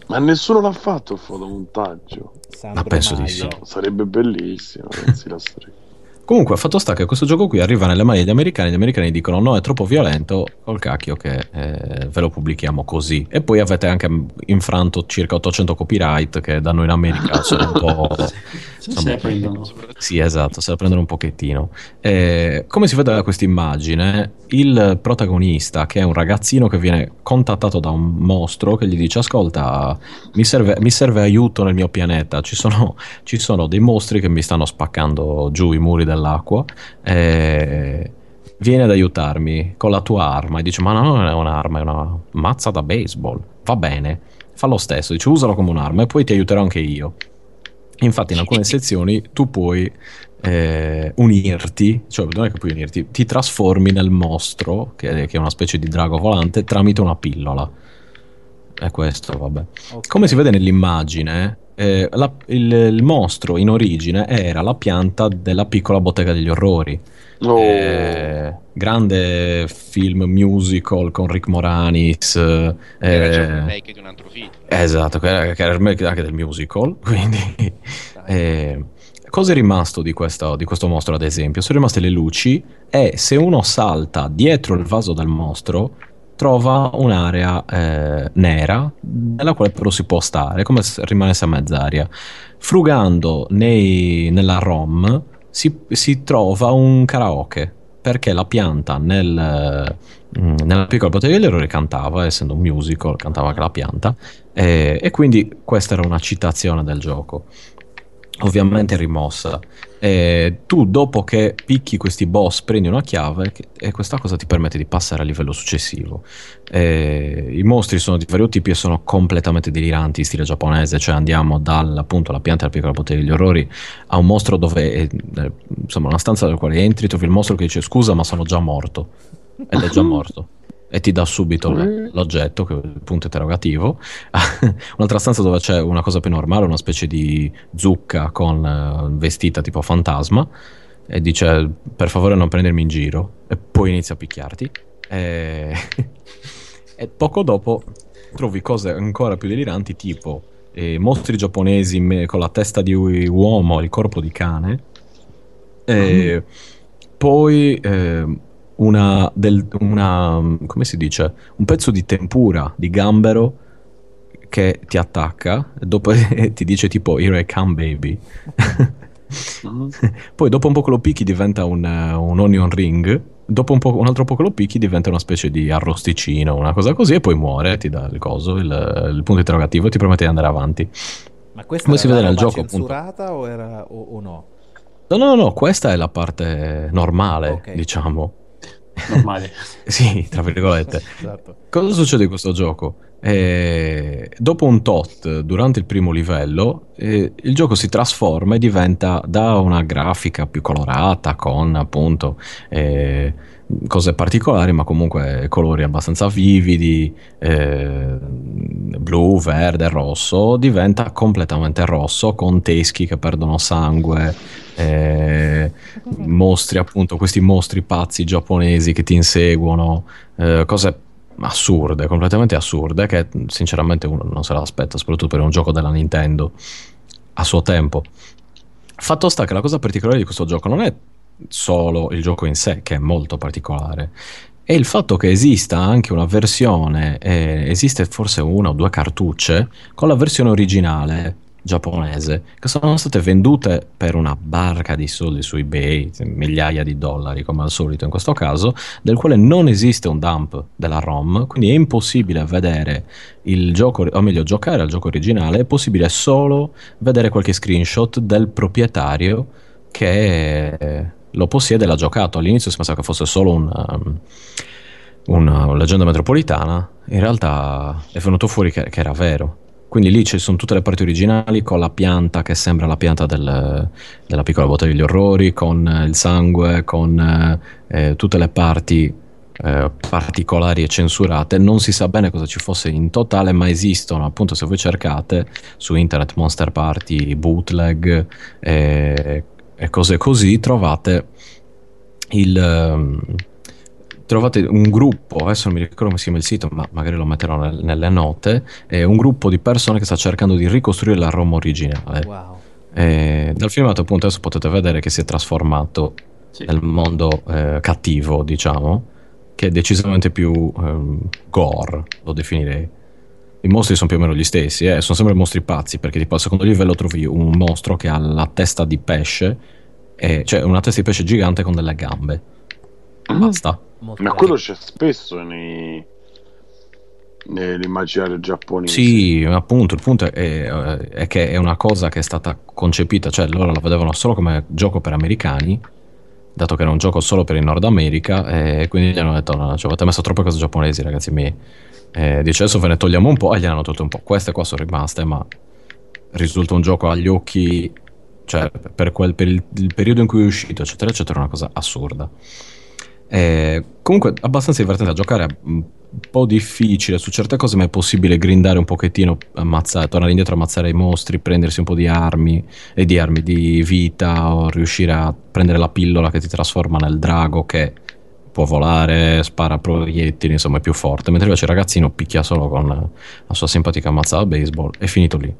Ma nessuno l'ha fatto il fotomontaggio. Sandro ma penso di Maio. sì. Sarebbe bellissimo, pensi la storia. Comunque, fatto sta che questo gioco qui arriva nelle mani degli americani, gli americani dicono no, è troppo violento, col cacchio che eh, ve lo pubblichiamo così. E poi avete anche infranto circa 800 copyright che da noi in America sono un po'... Se, se la prendono. Sì, esatto, se la prendono un pochettino. Eh, come si vede da questa immagine, il protagonista, che è un ragazzino che viene contattato da un mostro che gli dice: Ascolta, mi serve, mi serve aiuto nel mio pianeta. Ci sono, ci sono dei mostri che mi stanno spaccando giù i muri dell'acqua. Eh, vieni ad aiutarmi con la tua arma. E dice: Ma no, non è un'arma, è una mazza da baseball. Va bene, fa lo stesso. Dice: Usalo come un'arma e poi ti aiuterò anche io. Infatti, in alcune sezioni tu puoi eh, unirti, cioè non è che puoi unirti, ti trasformi nel mostro, che, che è una specie di drago volante, tramite una pillola. E questo, vabbè. Ok. Come si vede nell'immagine, eh, la- il, il mostro in origine era la pianta della piccola bottega degli orrori. Oh, Eh, grande film musical con Rick Moranis. eh, Era già un remake di un altro film. Esatto, che era, che era il remake anche del musical. Quindi, eh, cosa è rimasto di, questa- di questo mostro, ad esempio? Sono rimaste le luci e se uno salta dietro il vaso del mostro, trova un'area eh, nera nella quale però si può stare, come se rimanesse a mezz'aria. Frugando nei- nella ROM si, si trova un karaoke perché la pianta nel, mm, nella piccola degli errori cantava, essendo un musical, cantava anche la pianta, e, e quindi questa era una citazione del gioco. Ovviamente rimossa. E tu, dopo che picchi questi boss, prendi una chiave e questa cosa ti permette di passare al livello successivo. E I mostri sono di vario tipi e sono completamente deliranti in stile giapponese, cioè andiamo dall'appunto la pianta della piccola bottega degli orrori a un mostro dove, eh, eh, insomma, una stanza nella quale entri, trovi il mostro che dice scusa ma sono già morto. Ed è già morto. E ti dà subito l- l'oggetto, che è il punto interrogativo. Un'altra stanza dove c'è una cosa più normale, una specie di zucca con eh, vestita tipo fantasma. E dice per favore non prendermi in giro. E poi inizia a picchiarti. E, e poco dopo trovi cose ancora più deliranti, tipo eh, mostri giapponesi me- con la testa di uomo e il corpo di cane. E poi eh, una, del- una- come si dice? Un pezzo di tempura di gambero che ti attacca e dopo ti dice tipo Here I come baby. Poi dopo un po' che lo picchi diventa un, un onion ring. Dopo un, po', un altro po' che lo picchi diventa una specie di arrosticino, una cosa così, e poi muore, ti dà il coso, il, il punto interrogativo e ti promette di andare avanti. Ma questa Come era si vede nel gioco, appunto. censurata o, era, o, o no? No, no, no, questa è la parte normale, Ok. diciamo. Normale. Sì, tra virgolette. Esatto. Cosa succede in questo gioco? Eh, dopo un tot, durante il primo livello, eh, il gioco si trasforma e diventa da una grafica più colorata, con appunto eh, cose particolari, ma comunque colori abbastanza vividi, eh, blu, verde, rosso, diventa completamente rosso, con teschi che perdono sangue, eh, mostri appunto, questi mostri pazzi giapponesi che ti inseguono, eh, cose assurde, completamente assurde, che sinceramente uno non se l'aspetta, soprattutto per un gioco della Nintendo a suo tempo. Fatto sta che la cosa particolare di questo gioco non è solo il gioco in sé, che è molto particolare, è il fatto che esista anche una versione, eh, esiste forse una o due cartucce con la versione originale giapponese che sono state vendute per una barca di soldi su eBay, migliaia di dollari come al solito in questo caso, del quale non esiste un dump della ROM, quindi è impossibile vedere il gioco, o meglio giocare al gioco originale, è possibile solo vedere qualche screenshot del proprietario che eh, lo possiede e l'ha giocato. All'inizio si pensava che fosse solo un, um, una leggenda metropolitana, in realtà è venuto fuori che, che era vero. Quindi lì ci sono tutte le parti originali con la pianta che sembra la pianta del- della piccola botte degli orrori, con eh, il sangue, con eh, eh, tutte le parti eh, particolari e censurate. Non si sa bene cosa ci fosse in totale, ma esistono appunto se voi cercate su internet Monster Party, bootleg eh, e cose così, trovate il... ehm, trovate un gruppo, adesso non mi ricordo come si chiama il sito, ma magari lo metterò nel- nelle note, è un gruppo di persone che sta cercando di ricostruire la ROM originale. Wow. Eh, dal filmato appunto adesso potete vedere che si è trasformato Sì. nel mondo eh, cattivo, diciamo, che è decisamente più ehm, gore, lo definirei. I mostri sono più o meno gli stessi, eh, sono sempre mostri pazzi, perché tipo al secondo livello trovi un mostro che ha la testa di pesce, e- cioè una testa di pesce gigante con delle gambe. Basta. Molto Ma bello. quello c'è spesso nei... nell'immaginario giapponese. Sì, ma appunto, il punto è, è- è che è una cosa che è stata concepita, cioè loro la vedevano solo come gioco per americani, dato che era un gioco solo per il Nord America, e quindi gli hanno detto, no, ci avete messo troppe cose giapponesi, ragazzi miei. Eh, dice, adesso ve ne togliamo un po', e gliene hanno tolto un po'. Queste qua sono rimaste, ma risulta un gioco agli occhi, cioè per, quel- per il, il periodo in cui è uscito, eccetera, eccetera, una cosa assurda. Eh, comunque abbastanza divertente da giocare, un po' difficile su certe cose, ma è possibile grindare un pochettino, ammazzare, tornare indietro, ammazzare i mostri, prendersi un po' di armi e di armi di vita o riuscire a prendere la pillola che ti trasforma nel drago che può volare, spara proiettili, insomma è più forte, mentre invece il ragazzino picchia solo con la sua simpatica mazzata a baseball, è finito lì.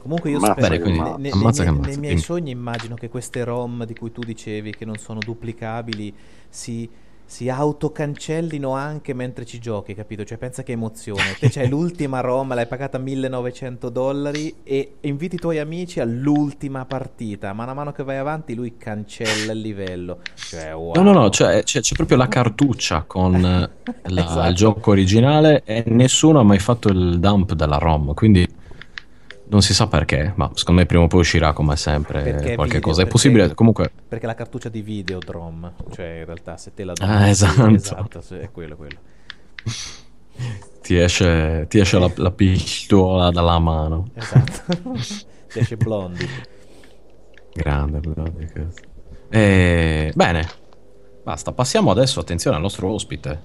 Comunque io Ammazza spero, che quindi ne- ne- ammazza nei, che miei- ammazza. nei miei sogni immagino che queste ROM di cui tu dicevi che non sono duplicabili si, si autocancellino anche mentre ci giochi, capito? Cioè pensa che emozione, te c'hai l'ultima ROM, l'hai pagata 1900 dollari e inviti i tuoi amici all'ultima partita, mano a mano che vai avanti lui cancella il livello. Cioè wow. No, no, no, cioè, c'è, c'è proprio la cartuccia con eh, la- Esatto. il gioco originale e nessuno ha mai fatto il dump della ROM, quindi non si sa perché, ma secondo me prima o poi uscirà come sempre Perché qualche video, cosa. È perché- possibile, comunque, Perché la cartuccia di Videodrom, cioè in realtà se te la Ah, esatto. esatto, sì, è quello, quello. ti esce, ti esce la, la pistola dalla mano. Esatto. Ti esce Blondie. Grande, grande. cazzo. Eh, bene, basta. Passiamo adesso, attenzione, al nostro ospite.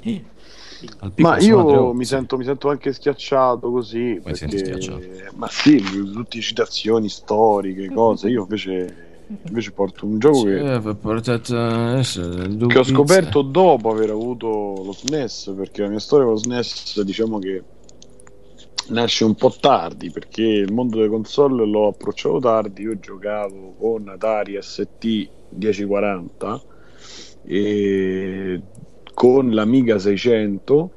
Ma io mi sento, mi sento anche schiacciato così. Perché- schiacciato? Ma sì, tutte citazioni storiche, cose. Io invece, invece porto un gioco che, che ho scoperto dopo aver avuto lo SNES. Perché la mia storia con lo SNES, diciamo che nasce un po' tardi. Perché il mondo delle console l'ho approcciato tardi. Io giocavo con Atari ST 1040 e con l'Amiga 600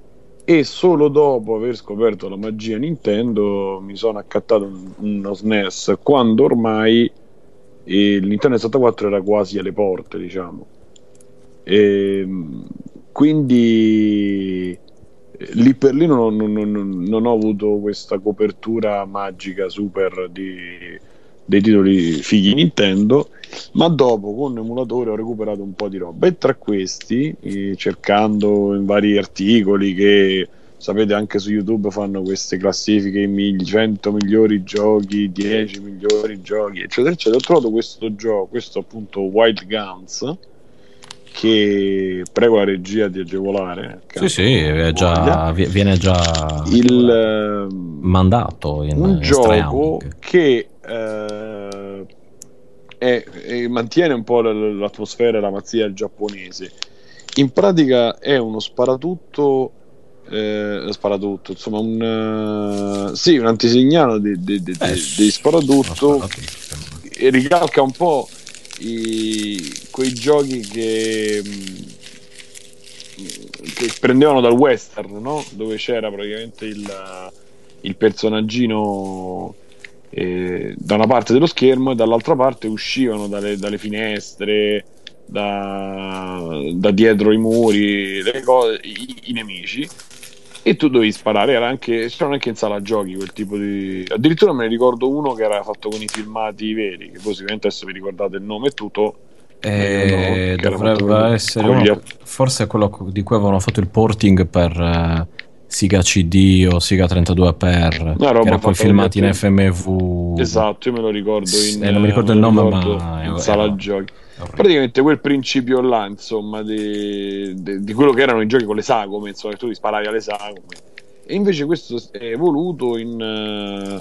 e solo dopo aver scoperto la magia Nintendo mi sono accattato un- uno SNES quando ormai e il Nintendo 64 era quasi alle porte, diciamo. E, quindi lì per lì non, non, non, non, ho avuto questa copertura magica super di, dei titoli fighi Nintendo, ma dopo con emulatore ho recuperato un po' di roba e tra questi, eh, cercando in vari articoli che sapete anche su YouTube fanno queste classifiche i 100 migliori giochi, 10 migliori giochi, eccetera, eccetera. Ho trovato questo gioco, questo appunto Wild Guns che prego la regia di agevolare. Sì, sì, già, viene già il, ehm, mandato in un in gioco che eh, è- è- mantiene un po' l'atmosfera e la mazzia giapponese. In pratica è uno sparatutto. Eh, sparatutto, insomma, un eh, sì, un antesignano di, di, di, Eh, di- sparatutto e ricalca un po' i- quei giochi che, mh, che prendevano dal western, no? dove c'era praticamente il, il personaggino eh, da una parte dello schermo e dall'altra parte uscivano dalle, dalle finestre, da, da dietro i muri, cose, i, i nemici. E tu dovevi sparare, era anche, c'erano anche in sala giochi quel tipo di. Addirittura me ne ricordo uno che era fatto con i filmati veri, che poi sicuramente adesso vi ricordate il nome e tutto. Eh, dovrebbe essere gli uno, app- forse quello di cui avevano fatto il porting per eh, Siga CD o Siga 32 per Una roba che era poi filmati in FMV. Esatto, io me lo ricordo in, eh, non mi ricordo il lo nome, ricordo ma in sala era- giochi. Praticamente quel principio là, insomma, di, di- di quello che erano i giochi con le sagome, insomma, che tu ti sparavi alle sagome. E invece questo è evoluto in, eh,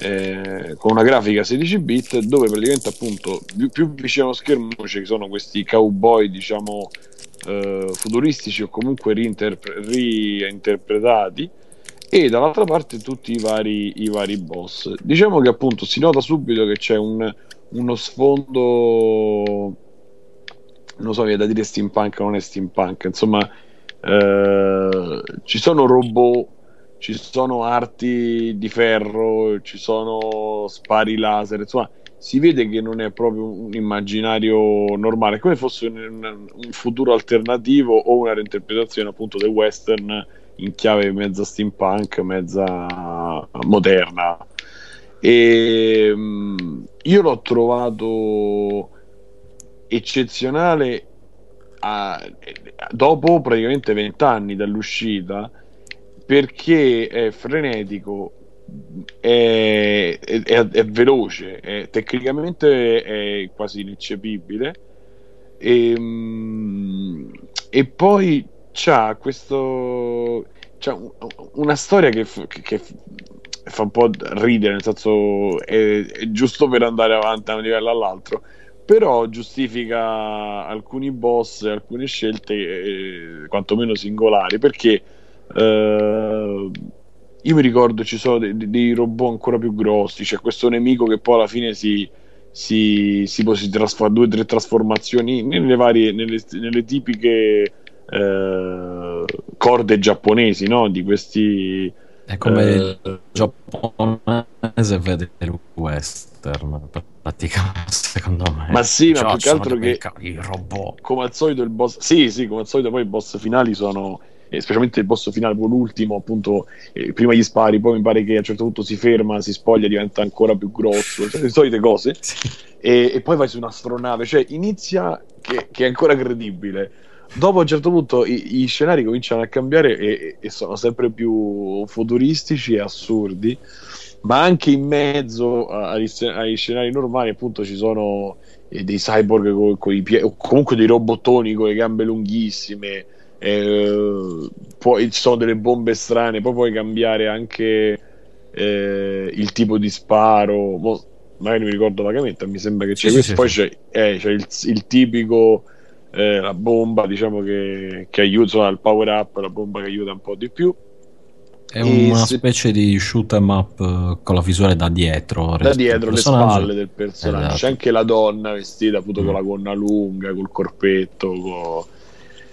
eh, con una grafica 16 bit dove praticamente appunto più, più vicino allo schermo ci sono questi cowboy, diciamo, eh, futuristici o comunque reinterpre- reinterpretati e dall'altra parte tutti i vari, i vari boss. Diciamo che appunto si nota subito che c'è un, uno sfondo, non so, viene da dire steampunk, non è steampunk, insomma, eh, ci sono robot, ci sono arti di ferro, ci sono spari laser, insomma, si vede che non è proprio un immaginario normale, come fosse un, un futuro alternativo o una reinterpretazione appunto del western in chiave mezza steampunk, mezza moderna. E mm, io l'ho trovato eccezionale a- dopo praticamente vent'anni dall'uscita perché è frenetico, è, è- è- veloce, è- tecnicamente è quasi ineccepibile. E, mm, e poi c'ha questo c'ha un- una storia che, che- che fa un po' ridere nel senso è, è giusto per andare avanti da un livello all'altro però giustifica alcuni boss alcune scelte eh, quantomeno singolari perché eh, io mi ricordo ci sono dei, dei robot ancora più grossi c'è questo nemico che poi alla fine si si, si, si trasforma due o tre trasformazioni nelle varie nelle, nelle tipiche eh, corde giapponesi no? di questi È come Eh, il giapponese vede il western, praticamente, secondo me. Ma sì, ma Cioè, più che altro che- i robot. come al solito il boss sì sì come al solito poi i boss finali sono eh, specialmente il boss finale l'ultimo appunto eh, prima gli spari poi mi pare che a un certo punto si ferma si spoglia diventa ancora più grosso cioè, le solite cose Sì. e, e poi vai su un'astronave cioè inizia che, che è ancora credibile dopo a un certo punto i, gli scenari cominciano a cambiare e, e sono sempre più futuristici e assurdi ma anche in mezzo agli, agli scenari normali appunto ci sono eh, dei cyborg con, i piedi o comunque dei robottoni con le gambe lunghissime eh, poi ci sono delle bombe strane poi puoi cambiare anche eh, il tipo di sparo mo- magari mi ricordo vagamente mi sembra che c'è Sì, sì, questo sì, poi c'è, eh, c'è il, il tipico eh, la bomba diciamo che, che aiuta insomma, il power up la bomba che aiuta un po' di più È una se- specie di shoot 'em up eh, con la visuale da dietro. da dietro le spalle del personaggio Esatto. c'è anche la donna vestita appunto con Mm. la gonna lunga col corpetto co-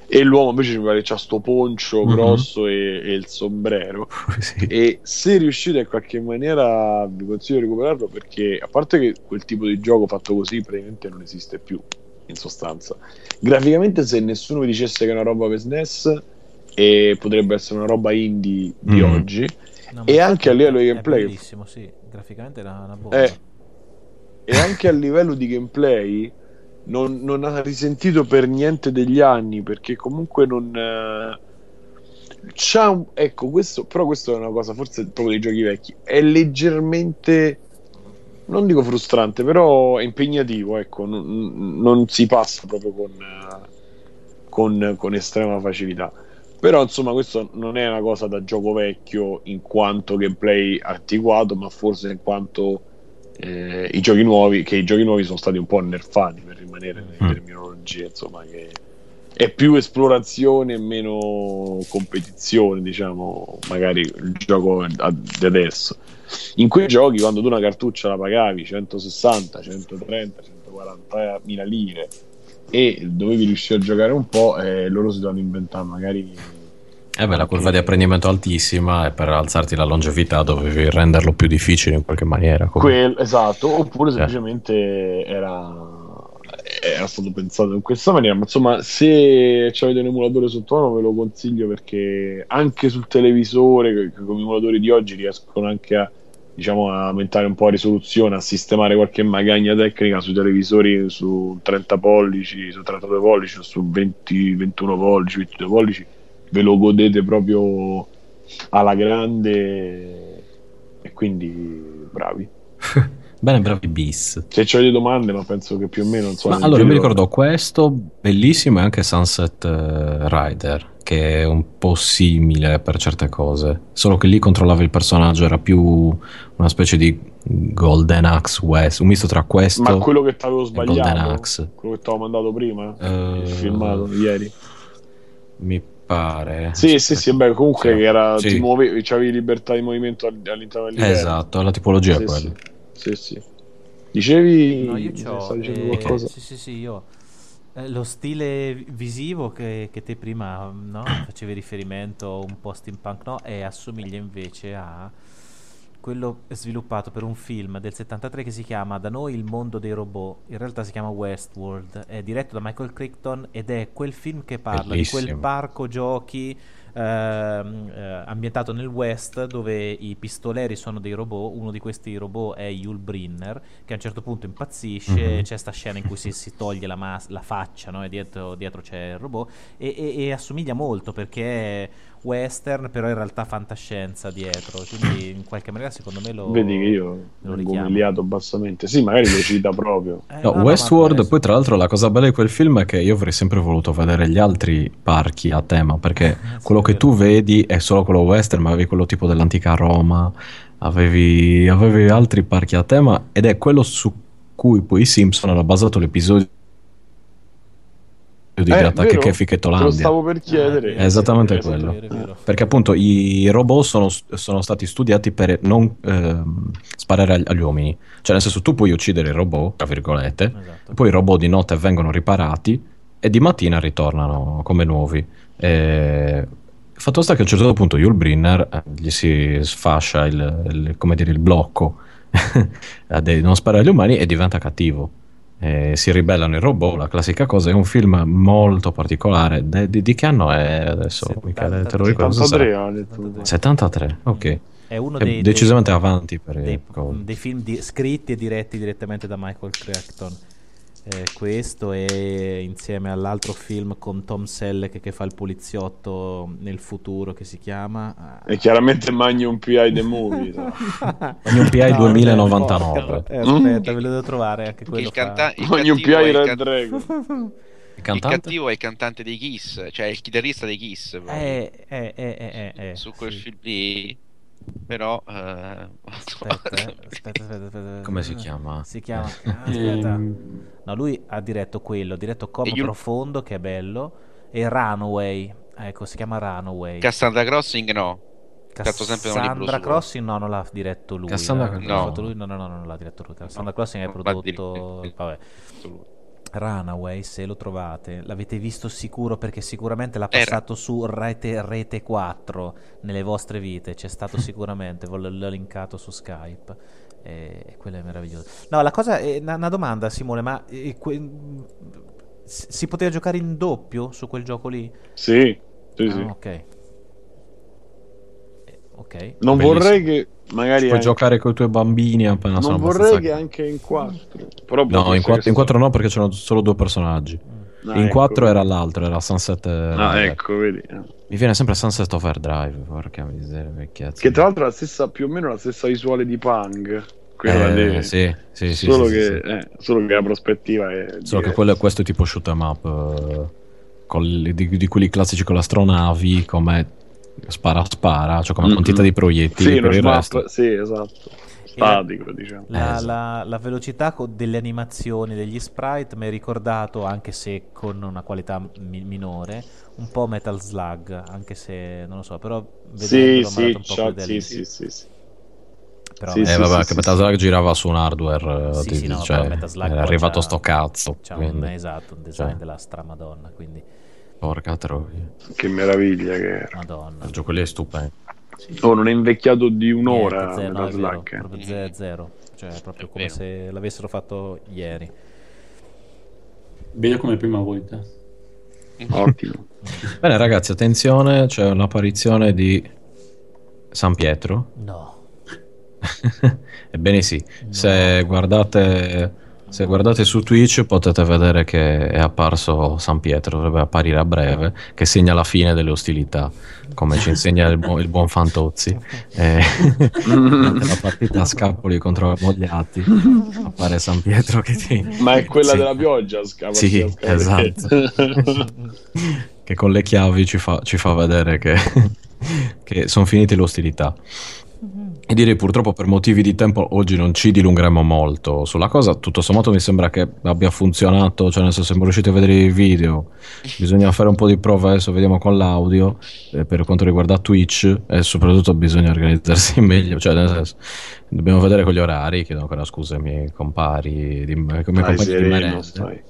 E l'uomo invece mi pare c'ha sto poncio Mhm. grosso e, e il sombrero. Sì. E se riuscite in qualche maniera, vi consiglio di recuperarlo perché, a parte che quel tipo di gioco fatto così praticamente non esiste più, in sostanza. Graficamente, se nessuno vi dicesse che è una roba per SNES, e potrebbe essere una roba indie di Mm. oggi, No, E ma anche a livello di è gameplay. bellissimo, sì. Graficamente era una bomba. Eh, e anche a livello di gameplay non, non ha risentito per niente degli anni perché comunque non eh, c'ha un, ecco questo però questo è una cosa forse proprio dei giochi vecchi. È leggermente non dico frustrante però è impegnativo ecco non, non si passa proprio con, eh, con, con estrema facilità. Però insomma questo non è una cosa da gioco vecchio in quanto gameplay articolato ma forse in quanto eh, i giochi nuovi che i giochi nuovi sono stati un po' nerfati rimanere nelle Mm. terminologie insomma che è più esplorazione e meno competizione diciamo magari il gioco di adesso in quei giochi quando tu una cartuccia la pagavi 160 130 140 mila lire e dovevi riuscire a giocare un po' e loro si devono inventare magari Eh beh, la curva di apprendimento altissima e per alzarti la longevità dovevi renderlo più difficile in qualche maniera. Quel- esatto, oppure Eh. semplicemente era, era stato pensato in questa maniera. Ma insomma, se avete un emulatore sotto mano, ve lo consiglio perché anche sul televisore, con gli emulatori di oggi, riescono anche a diciamo a aumentare un po' la risoluzione, a sistemare qualche magagna tecnica sui televisori su 30 pollici, su 32 pollici, su 20, 21 pollici, 22 pollici, ve lo godete proprio alla grande e quindi bravi. Bene, bravi bis. Se avete domande, ma penso che più o meno nel allora mi ricordo questo bellissimo e anche Sunset eh, Rider, che è un po' simile per certe cose, solo che lì controllavi il personaggio, era più una specie di Golden Axe West, un misto tra questo Ma quello che ti avevo e Golden sbagliato, Axe. quello che ti avevo mandato prima, Eh, il filmato ieri. Mi pare. Sì, sì, sì, beh, comunque Sì. era, Sì. ti muovevi, c'avevi libertà di movimento all- all'interno del livello. Esatto, la tipologia Sì, è quella. Sì, sì. sì. Dicevi, No, io c'ho, eh, qualcosa? Sì, sì, sì, io eh, lo stile visivo che, che te prima no, facevi riferimento un po' steampunk, no? E assomiglia invece a quello sviluppato per un film del 73 che si chiama Da noi il mondo dei robot, in realtà si chiama Westworld, è diretto da Michael Crichton ed è quel film che parla di quel Bellissimo. parco giochi ehm, eh, ambientato nel West dove i pistoleri sono dei robot, uno di questi robot è Yul Brynner che a un certo punto impazzisce, Mhm. c'è sta scena in cui si, si toglie la, mas- la faccia no? e dietro, dietro c'è il robot e, e- e assomiglia molto perché è western però in realtà fantascienza dietro, quindi in qualche maniera secondo me lo... Vedi che io richiamo. umiliato bassamente. Sì, magari lo cita proprio. Eh, No, no, Westworld, poi tra l'altro la cosa bella di quel film è che io avrei sempre voluto vedere gli altri parchi a tema, perché Eh, sì, quello che tu vedi è solo quello western, ma avevi quello tipo dell'antica Roma, avevi, avevi altri parchi a tema ed è quello su cui poi i Simpson hanno basato l'episodio di Eh, Attacchi? Keffi Te lo stavo per chiedere. Ah, È esattamente Eh, quello. Vero, vero. Perché appunto i robot sono, sono stati studiati per non ehm, sparare ag- agli uomini. Cioè, nel senso, tu puoi uccidere il robot, tra virgolette, Esatto. poi i robot di notte vengono riparati e di mattina ritornano come nuovi. E... Fatto sta che a un certo punto Yul Brynner eh, gli si sfascia il, il- come dire, il blocco di non sparare agli umani e diventa cattivo. E si ribellano i robot, la classica cosa. È un film molto particolare. De- di, di che anno è adesso? 73, Michele, te lo ricordi? 83 ho detto. 73. 73, ok. È uno È dei, decisamente dei- avanti per dei, dei film di- scritti e diretti direttamente da Michael Crichton. Eh, questo e insieme all'altro film con Tom Selleck che fa il poliziotto nel futuro che si chiama E chiaramente Magnum PI The Movie. no? Magnum PI No, 2099. porca- eh, aspetta, ve lo devo trovare anche quello Il, fa- canta- il Magnum PI il Red can- Dragon. Il cattivo è il cantante dei Kiss, cioè il chitarrista dei Kiss. eh, eh, eh, eh, eh, eh, su quel sì. film lì. Però, eh, Aspetta, eh, aspetta, aspetta, aspetta. Come si chiama? Si chiama. ah, Aspetta. No, lui ha diretto quello, ha diretto Como E io- Profondo, che è bello, e Runaway. Ecco, si chiama Runaway. Cassandra Crossing no. Cassandra. Crossing no, non l'ha diretto lui. Cassandra eh. L'ha No. lui? No, no, no, non l'ha diretto lui. Cassandra No, Crossing è prodotto... Vabbè. Runaway, se lo trovate, l'avete visto sicuro perché sicuramente l'ha Era- passato su rete, rete 4 nelle vostre vite, c'è stato sicuramente, l'ho l'ho linkato su Skype e, e quello è meraviglioso. No, la cosa è una, una domanda Simone, ma eh, que- si si poteva giocare in doppio su quel gioco lì? Sì, sì, sì. Ah, ok. Eh, ok. Non Bellissimo. vorrei che magari Puoi giocare con i tuoi bambini appena sono non vorrei abbastanza- che anche in 4 però può No, in essere 4, che in quattro no perché c'erano solo due personaggi. Ah, in ecco. 4 era l'altro, era Sunset. eh, Ah, ecco, vedi. Mi viene sempre Sunset Overdrive, porca miseria, vecchiazzo. Che tra l'altro è la stessa, più o meno la stessa visuale di Pang. Quella Eh, sì, sì, sì, solo, che, eh, solo che la prospettiva è. Solo che diversa. quello è questo tipo shoot 'em up eh, con di, di quelli classici con le astronavi come spara spara, cioè come Mm-mm. quantità di proiettili Sì, per il smap, resto. sì, esatto. Statico, diciamo. La, esatto. la- la velocità co- delle animazioni degli sprite mi ha ricordato, anche se con una qualità mi- minore, un po' Metal Slug, anche se non lo so, però Sì, ha sì, dato un po' quell'idea sì, sì, sì, sì. Però Sì, vabbè, Eh sì, vabbè, sì, che sì, Metal Slug girava su un hardware, eh, Sì, ti- sì, no, cioè, poi arrivato c'ha- sto cazzo. c'ha quindi, un, esatto, un design cioè. della stramadonna, quindi Porca troia. Che meraviglia che era. madonna. Il gioco lì è stupendo. Oh, non è invecchiato di un'ora. Niente, zero, no, vero, Slug, eh. proprio ze- zero, cioè proprio È come vero. se l'avessero fatto ieri. Vedo come prima volta. Ottimo. Bene ragazzi, attenzione, c'è un'apparizione di San Pietro. No. Ebbene sì, se guardate, se guardate su Twitch potete vedere che è apparso San Pietro, dovrebbe apparire a breve, che segna la fine delle ostilità, come ci insegna il, bu- il buon Fantozzi. Eh, la partita a scapoli contro Mogliati appare San Pietro che ti... Ma è quella Sì. della pioggia, scapa. Sì, esatto. che con le chiavi ci fa, ci fa vedere che, che sono finite le ostilità. E direi purtroppo per motivi di tempo oggi non ci dilungheremo molto sulla cosa. Tutto sommato mi sembra che abbia funzionato, cioè nel senso siamo riusciti a vedere i video. Bisogna fare un po' di prove adesso, vediamo con l'audio eh, per quanto riguarda Twitch e soprattutto bisogna organizzarsi meglio, cioè nel senso dobbiamo vedere con gli orari, chiedo ancora scusa ai miei compari, di, ai miei compagni di sereno, stai.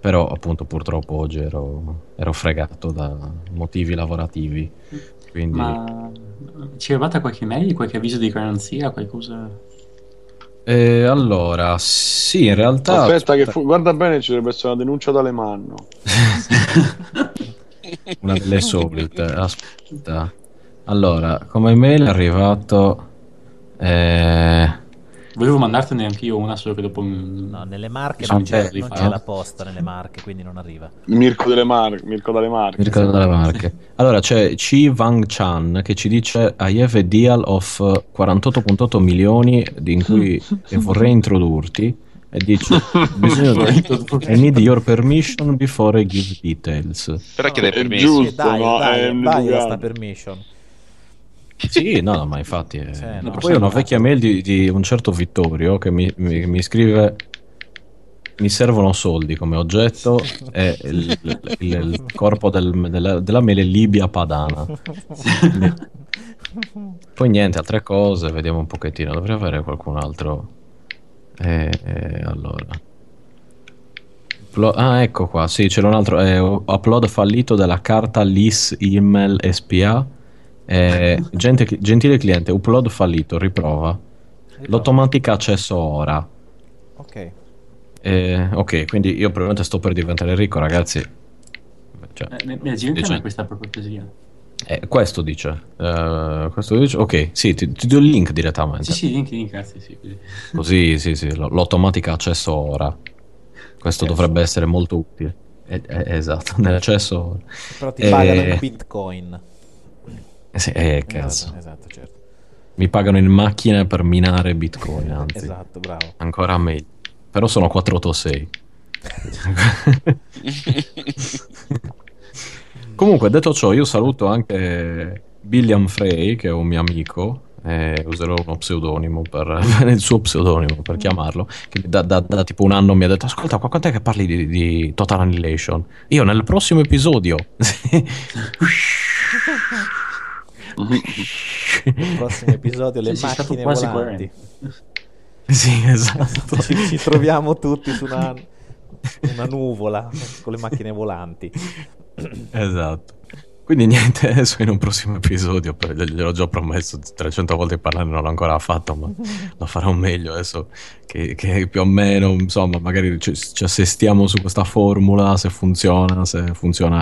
Però appunto purtroppo oggi ero, ero fregato da motivi lavorativi. Quindi Ma ci è arrivata qualche mail, qualche avviso di garanzia, qualcosa? Eh, allora, sì, in realtà Aspetta, che fu- guarda bene, ci dovrebbe essere una denuncia d'Alemanno. una delle solite. Aspetta. Allora, come mail è arrivato eh, Volevo mandartene anch'io una, solo che dopo... No, nelle marche non c'è, non c'è la posta nelle marche, quindi non arriva. Mirko delle Marche. Mirko dalle Marche. mi ricordo dalle marche. Allora c'è Chi Wang Chan che ci dice I have a deal of 48.8 milioni di- in cui vorrei introdurti e dice bisogna I need your permission before I give details. Però chiede È permesso. giusto. Dai, no, dai, è un dai, educato. sta permission. Sì, no, no, ma infatti. È... Sì, Ma no. Poi una vecchia mail di, di un certo Vittorio che mi, mi- mi scrive: Mi servono soldi come oggetto e il, il- il corpo del- della, della è Libia Padana. Poi niente, altre cose, vediamo un pochettino. Dovrei avere qualcun altro. Eh, eh, allora. Ah, ecco qua. Sì, c'era un altro. eh, upload fallito della carta LIS email SPA. Eh, gente- gentile cliente, upload fallito, riprova. L'automatica accesso ora. Ok. Eh, ok, quindi io probabilmente sto per diventare ricco, ragazzi. Cioè, Eh, mi, mi aggiungi dice- questa cortesia? eh, questo dice. Eh, questo dice. Ok, sì, ti, ti do il link direttamente. Sì, sì, link, link, grazie, sì. così. Così, sì, sì, l'automatica accesso ora. Questo dovrebbe essere molto utile. Eh, eh, esatto, nell'accesso ora. Però ti Eh, pagano in bitcoin. Eh, sì, eh, cazzo. Esatto, esatto, certo. Mi pagano in macchine per minare bitcoin, anzi. Esatto, bravo. Ancora meglio. Però sono 486. Comunque, detto ciò, io saluto anche William Frey, che è un mio amico. E userò uno pseudonimo per il suo pseudonimo per chiamarlo. Che da, da- da tipo un anno mi ha detto: Ascolta, qua quant'è che parli di, di Total Annihilation? Io nel prossimo episodio. Il prossimo episodio le Sì, macchine quasi volanti. sì, esatto. Ci, ci troviamo tutti su una una nuvola con le macchine volanti. Esatto. Quindi niente, adesso in un prossimo episodio, gliel'ho già promesso 300 volte di parlare, non l'ho ancora fatto, ma lo farò meglio adesso che, che più o meno, insomma, magari ci, ci assestiamo su questa formula, se funziona, se funziona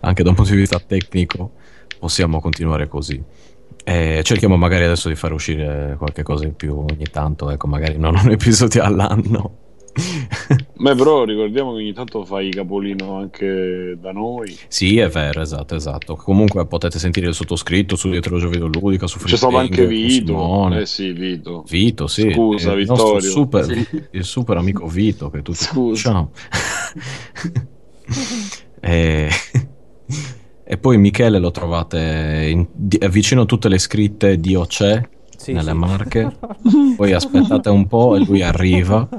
anche da un punto di vista tecnico, possiamo continuare così. E cerchiamo magari adesso di far uscire qualche cosa in più ogni tanto, ecco, magari non un episodio all'anno. Beh, però ricordiamo che ogni tanto fai capolino anche da noi. Sì, è vero, esatto, esatto. Comunque potete sentire il sottoscritto su Dietrologia Videoludica, su C'è stato anche Vito. Simone. Eh sì, Vito. Vito, sì. Scusa, il nostro Vittorio. super, Sì. il super amico Vito che tutti Scusa. conosciamo. e... e poi Michele lo trovate in- di- vicino a tutte le scritte Dio c'è Sì, nelle sì. marche. Poi aspettate un po' e lui arriva.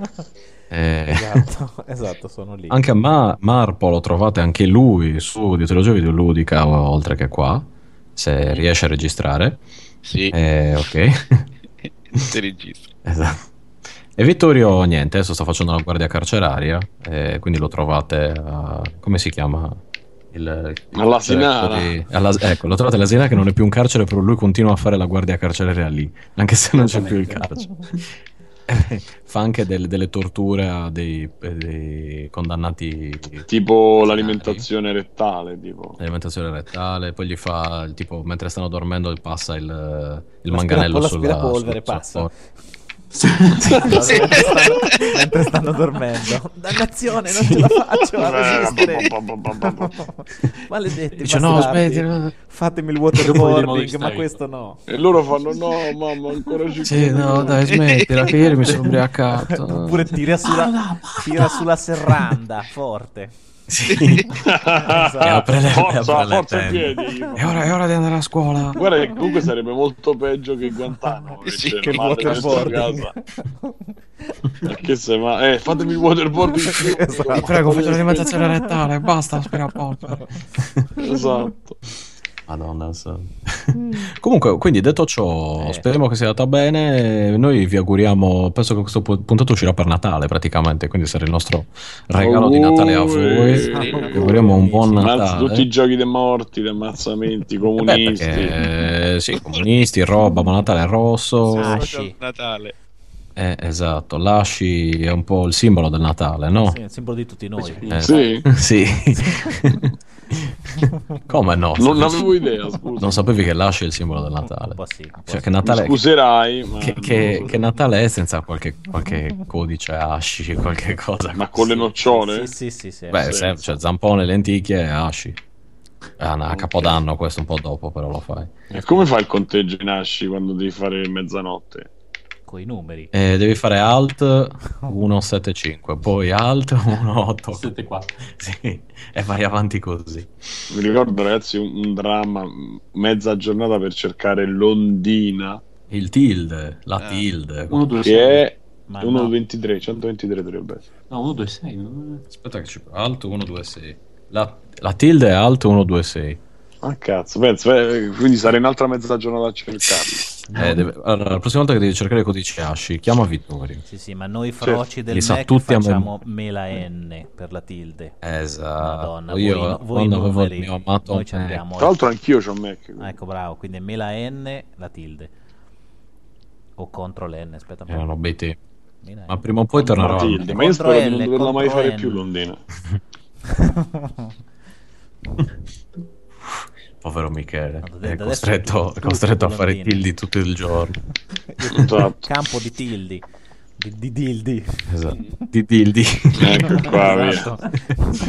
E- Esatto, esatto, sono lì. Anche a Ma- Marpo lo trovate anche lui su Dietologia Videoludica, o- oltre che qua, se riesce a registrare. Sì, Eh, ok. si registra. Esatto. E Vittorio, niente, adesso sta facendo la guardia carceraria, eh, quindi lo trovate a... come si chiama? Il, il All'Asinara. carcere di- alla- ecco, lo trovate all'Asinara che non è più un carcere, però lui continua a fare la guardia carceraria lì, anche se non c'è più il carcere. Fa anche delle, delle torture a dei, eh, dei condannati Tipo l'alimentazione rettale, tipo. alimentazione rettale, poi gli fa tipo mentre stanno dormendo gli passa il, il manganello sulla l'aspirapolvere sul- passa. sul- mentre, stanno, mentre stanno dormendo. Dannazione, non ce la faccio a resistere. Maledetti. Dice no, smetti. Fatemi il waterboarding, di ma questo no. E loro fanno: No, mamma, ancora ci Sì, no, dai, smettila, che ieri mi sono ubriacato. Oppure tira sulla, tira sulla serranda forte. Sì. Esatto. E apre le, Forza, apre forza piedi. È ora, è ora di andare a scuola. Guarda che comunque sarebbe molto peggio che Guantanamo. Sì, Che il waterboarding. Perché se ma... Eh, fatemi il waterboarding. Esatto. Vi prego, fate l'alimentazione rettale, basta aspirapolvere. Esatto. Madonna santa. Comunque, quindi detto ciò, Eh. speriamo che sia andata bene. Noi vi auguriamo, penso che questo pu- puntato uscirà per Natale praticamente, quindi sarà il nostro regalo di Natale a voi. Sì. Vi auguriamo un buon Natale. tutti i giochi dei morti, gli ammazzamenti, Eh beh, comunisti. perché, sì, comunisti, roba, buon Natale rosso. Ah, Social sì. Natale. Eh, esatto, Lasci è un po' il simbolo del Natale, no? Sì, il simbolo di tutti noi. Eh, Sì, sì. Come no? non avevo idea, scusa. Non sapevi che Lasci è il simbolo del Un Natale? po' sì, un po' Cioè, sì. che Mi Natale, scuserai, ma, che, che- che Natale è senza qualche, qualche codice Asci, qualche cosa. ma con le nocciole? Sì, sì, sì, sì. Beh, sì, se- sì. cioè, zampone, lenticchie e Asci. Ah, no, a Capodanno questo un po' dopo, però lo fai. E come fai il conteggio in asci quando devi fare mezzanotte? Con i numeri. Eh, devi fare Alt 175, poi Alt 184. 7-4. Sì, e vai avanti così. Mi ricordo, ragazzi, un, un dramma, mezza giornata per cercare l'ondina, Il tilde, la Ah. tilde. 1, 2, 6. che è Ma no. 1.23, 123 dovrebbe essere. No, 1, 2, 6. Aspetta che ci... Alt 126. La, la tilde è Alt 126. Ah, cazzo, penso, eh, quindi sarà un'altra mezza giornata a cercarlo. Eh, deve- Allora, la prossima volta che devi cercare i codici Asci, chiama Vittorio. Sì, sì, ma noi froci del Li sa Mac tutti facciamo mela N per la tilde. Esatto. Madonna, Io voi, voi quando avevo il mio amato noi abbiamo. Tra l'altro anch'io c'ho un Mac. Ecco, bravo, quindi è mela N, la tilde. O control N, aspetta. un po'. erano bei tempi. Ma prima o poi tornerò. Matilde, ma io spero di L, non doverla mai fare N. più l'ondina. Povero Michele. No, da- È costretto, è costretto a fare tildi tutto il giorno. Esatto. Campo di tildi. Di, di dildi. Esatto. Di tildi. Ecco qua. Esatto.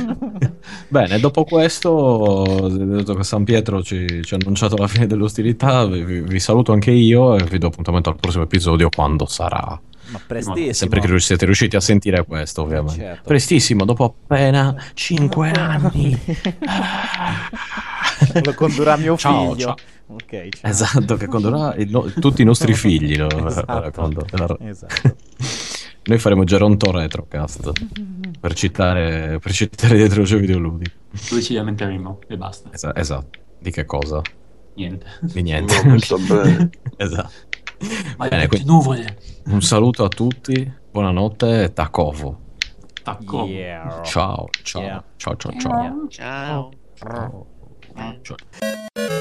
Bene, dopo questo, detto che San Pietro ci, ci ha annunciato la fine delle ostilità, vi, vi saluto anche io e vi do appuntamento al prossimo episodio quando sarà. Ma prestissimo. Sempre che siete riusciti a sentire questo, ovviamente. Certo. Prestissimo, dopo appena 5 anni. Lo condurrà mio Ciao, figlio. ciao. Ok, ciao. Esatto, che condurrà no- tutti i nostri figli. lo- Esatto. quando- la- Esatto. Noi faremo Geronto Retrocast per citare, per citare dietro i giochi videoludici. Dove ci lamenteremo e basta. Esa- esatto. Di che cosa? Niente. Di niente. No, esatto. Ma Bene, quindi- nuvole. Un saluto a tutti, buonanotte Takovo. Tacco. Yeah. Ciao, ciao, Yeah. ciao, ciao, ciao. Yeah. Ciao. 啊，对。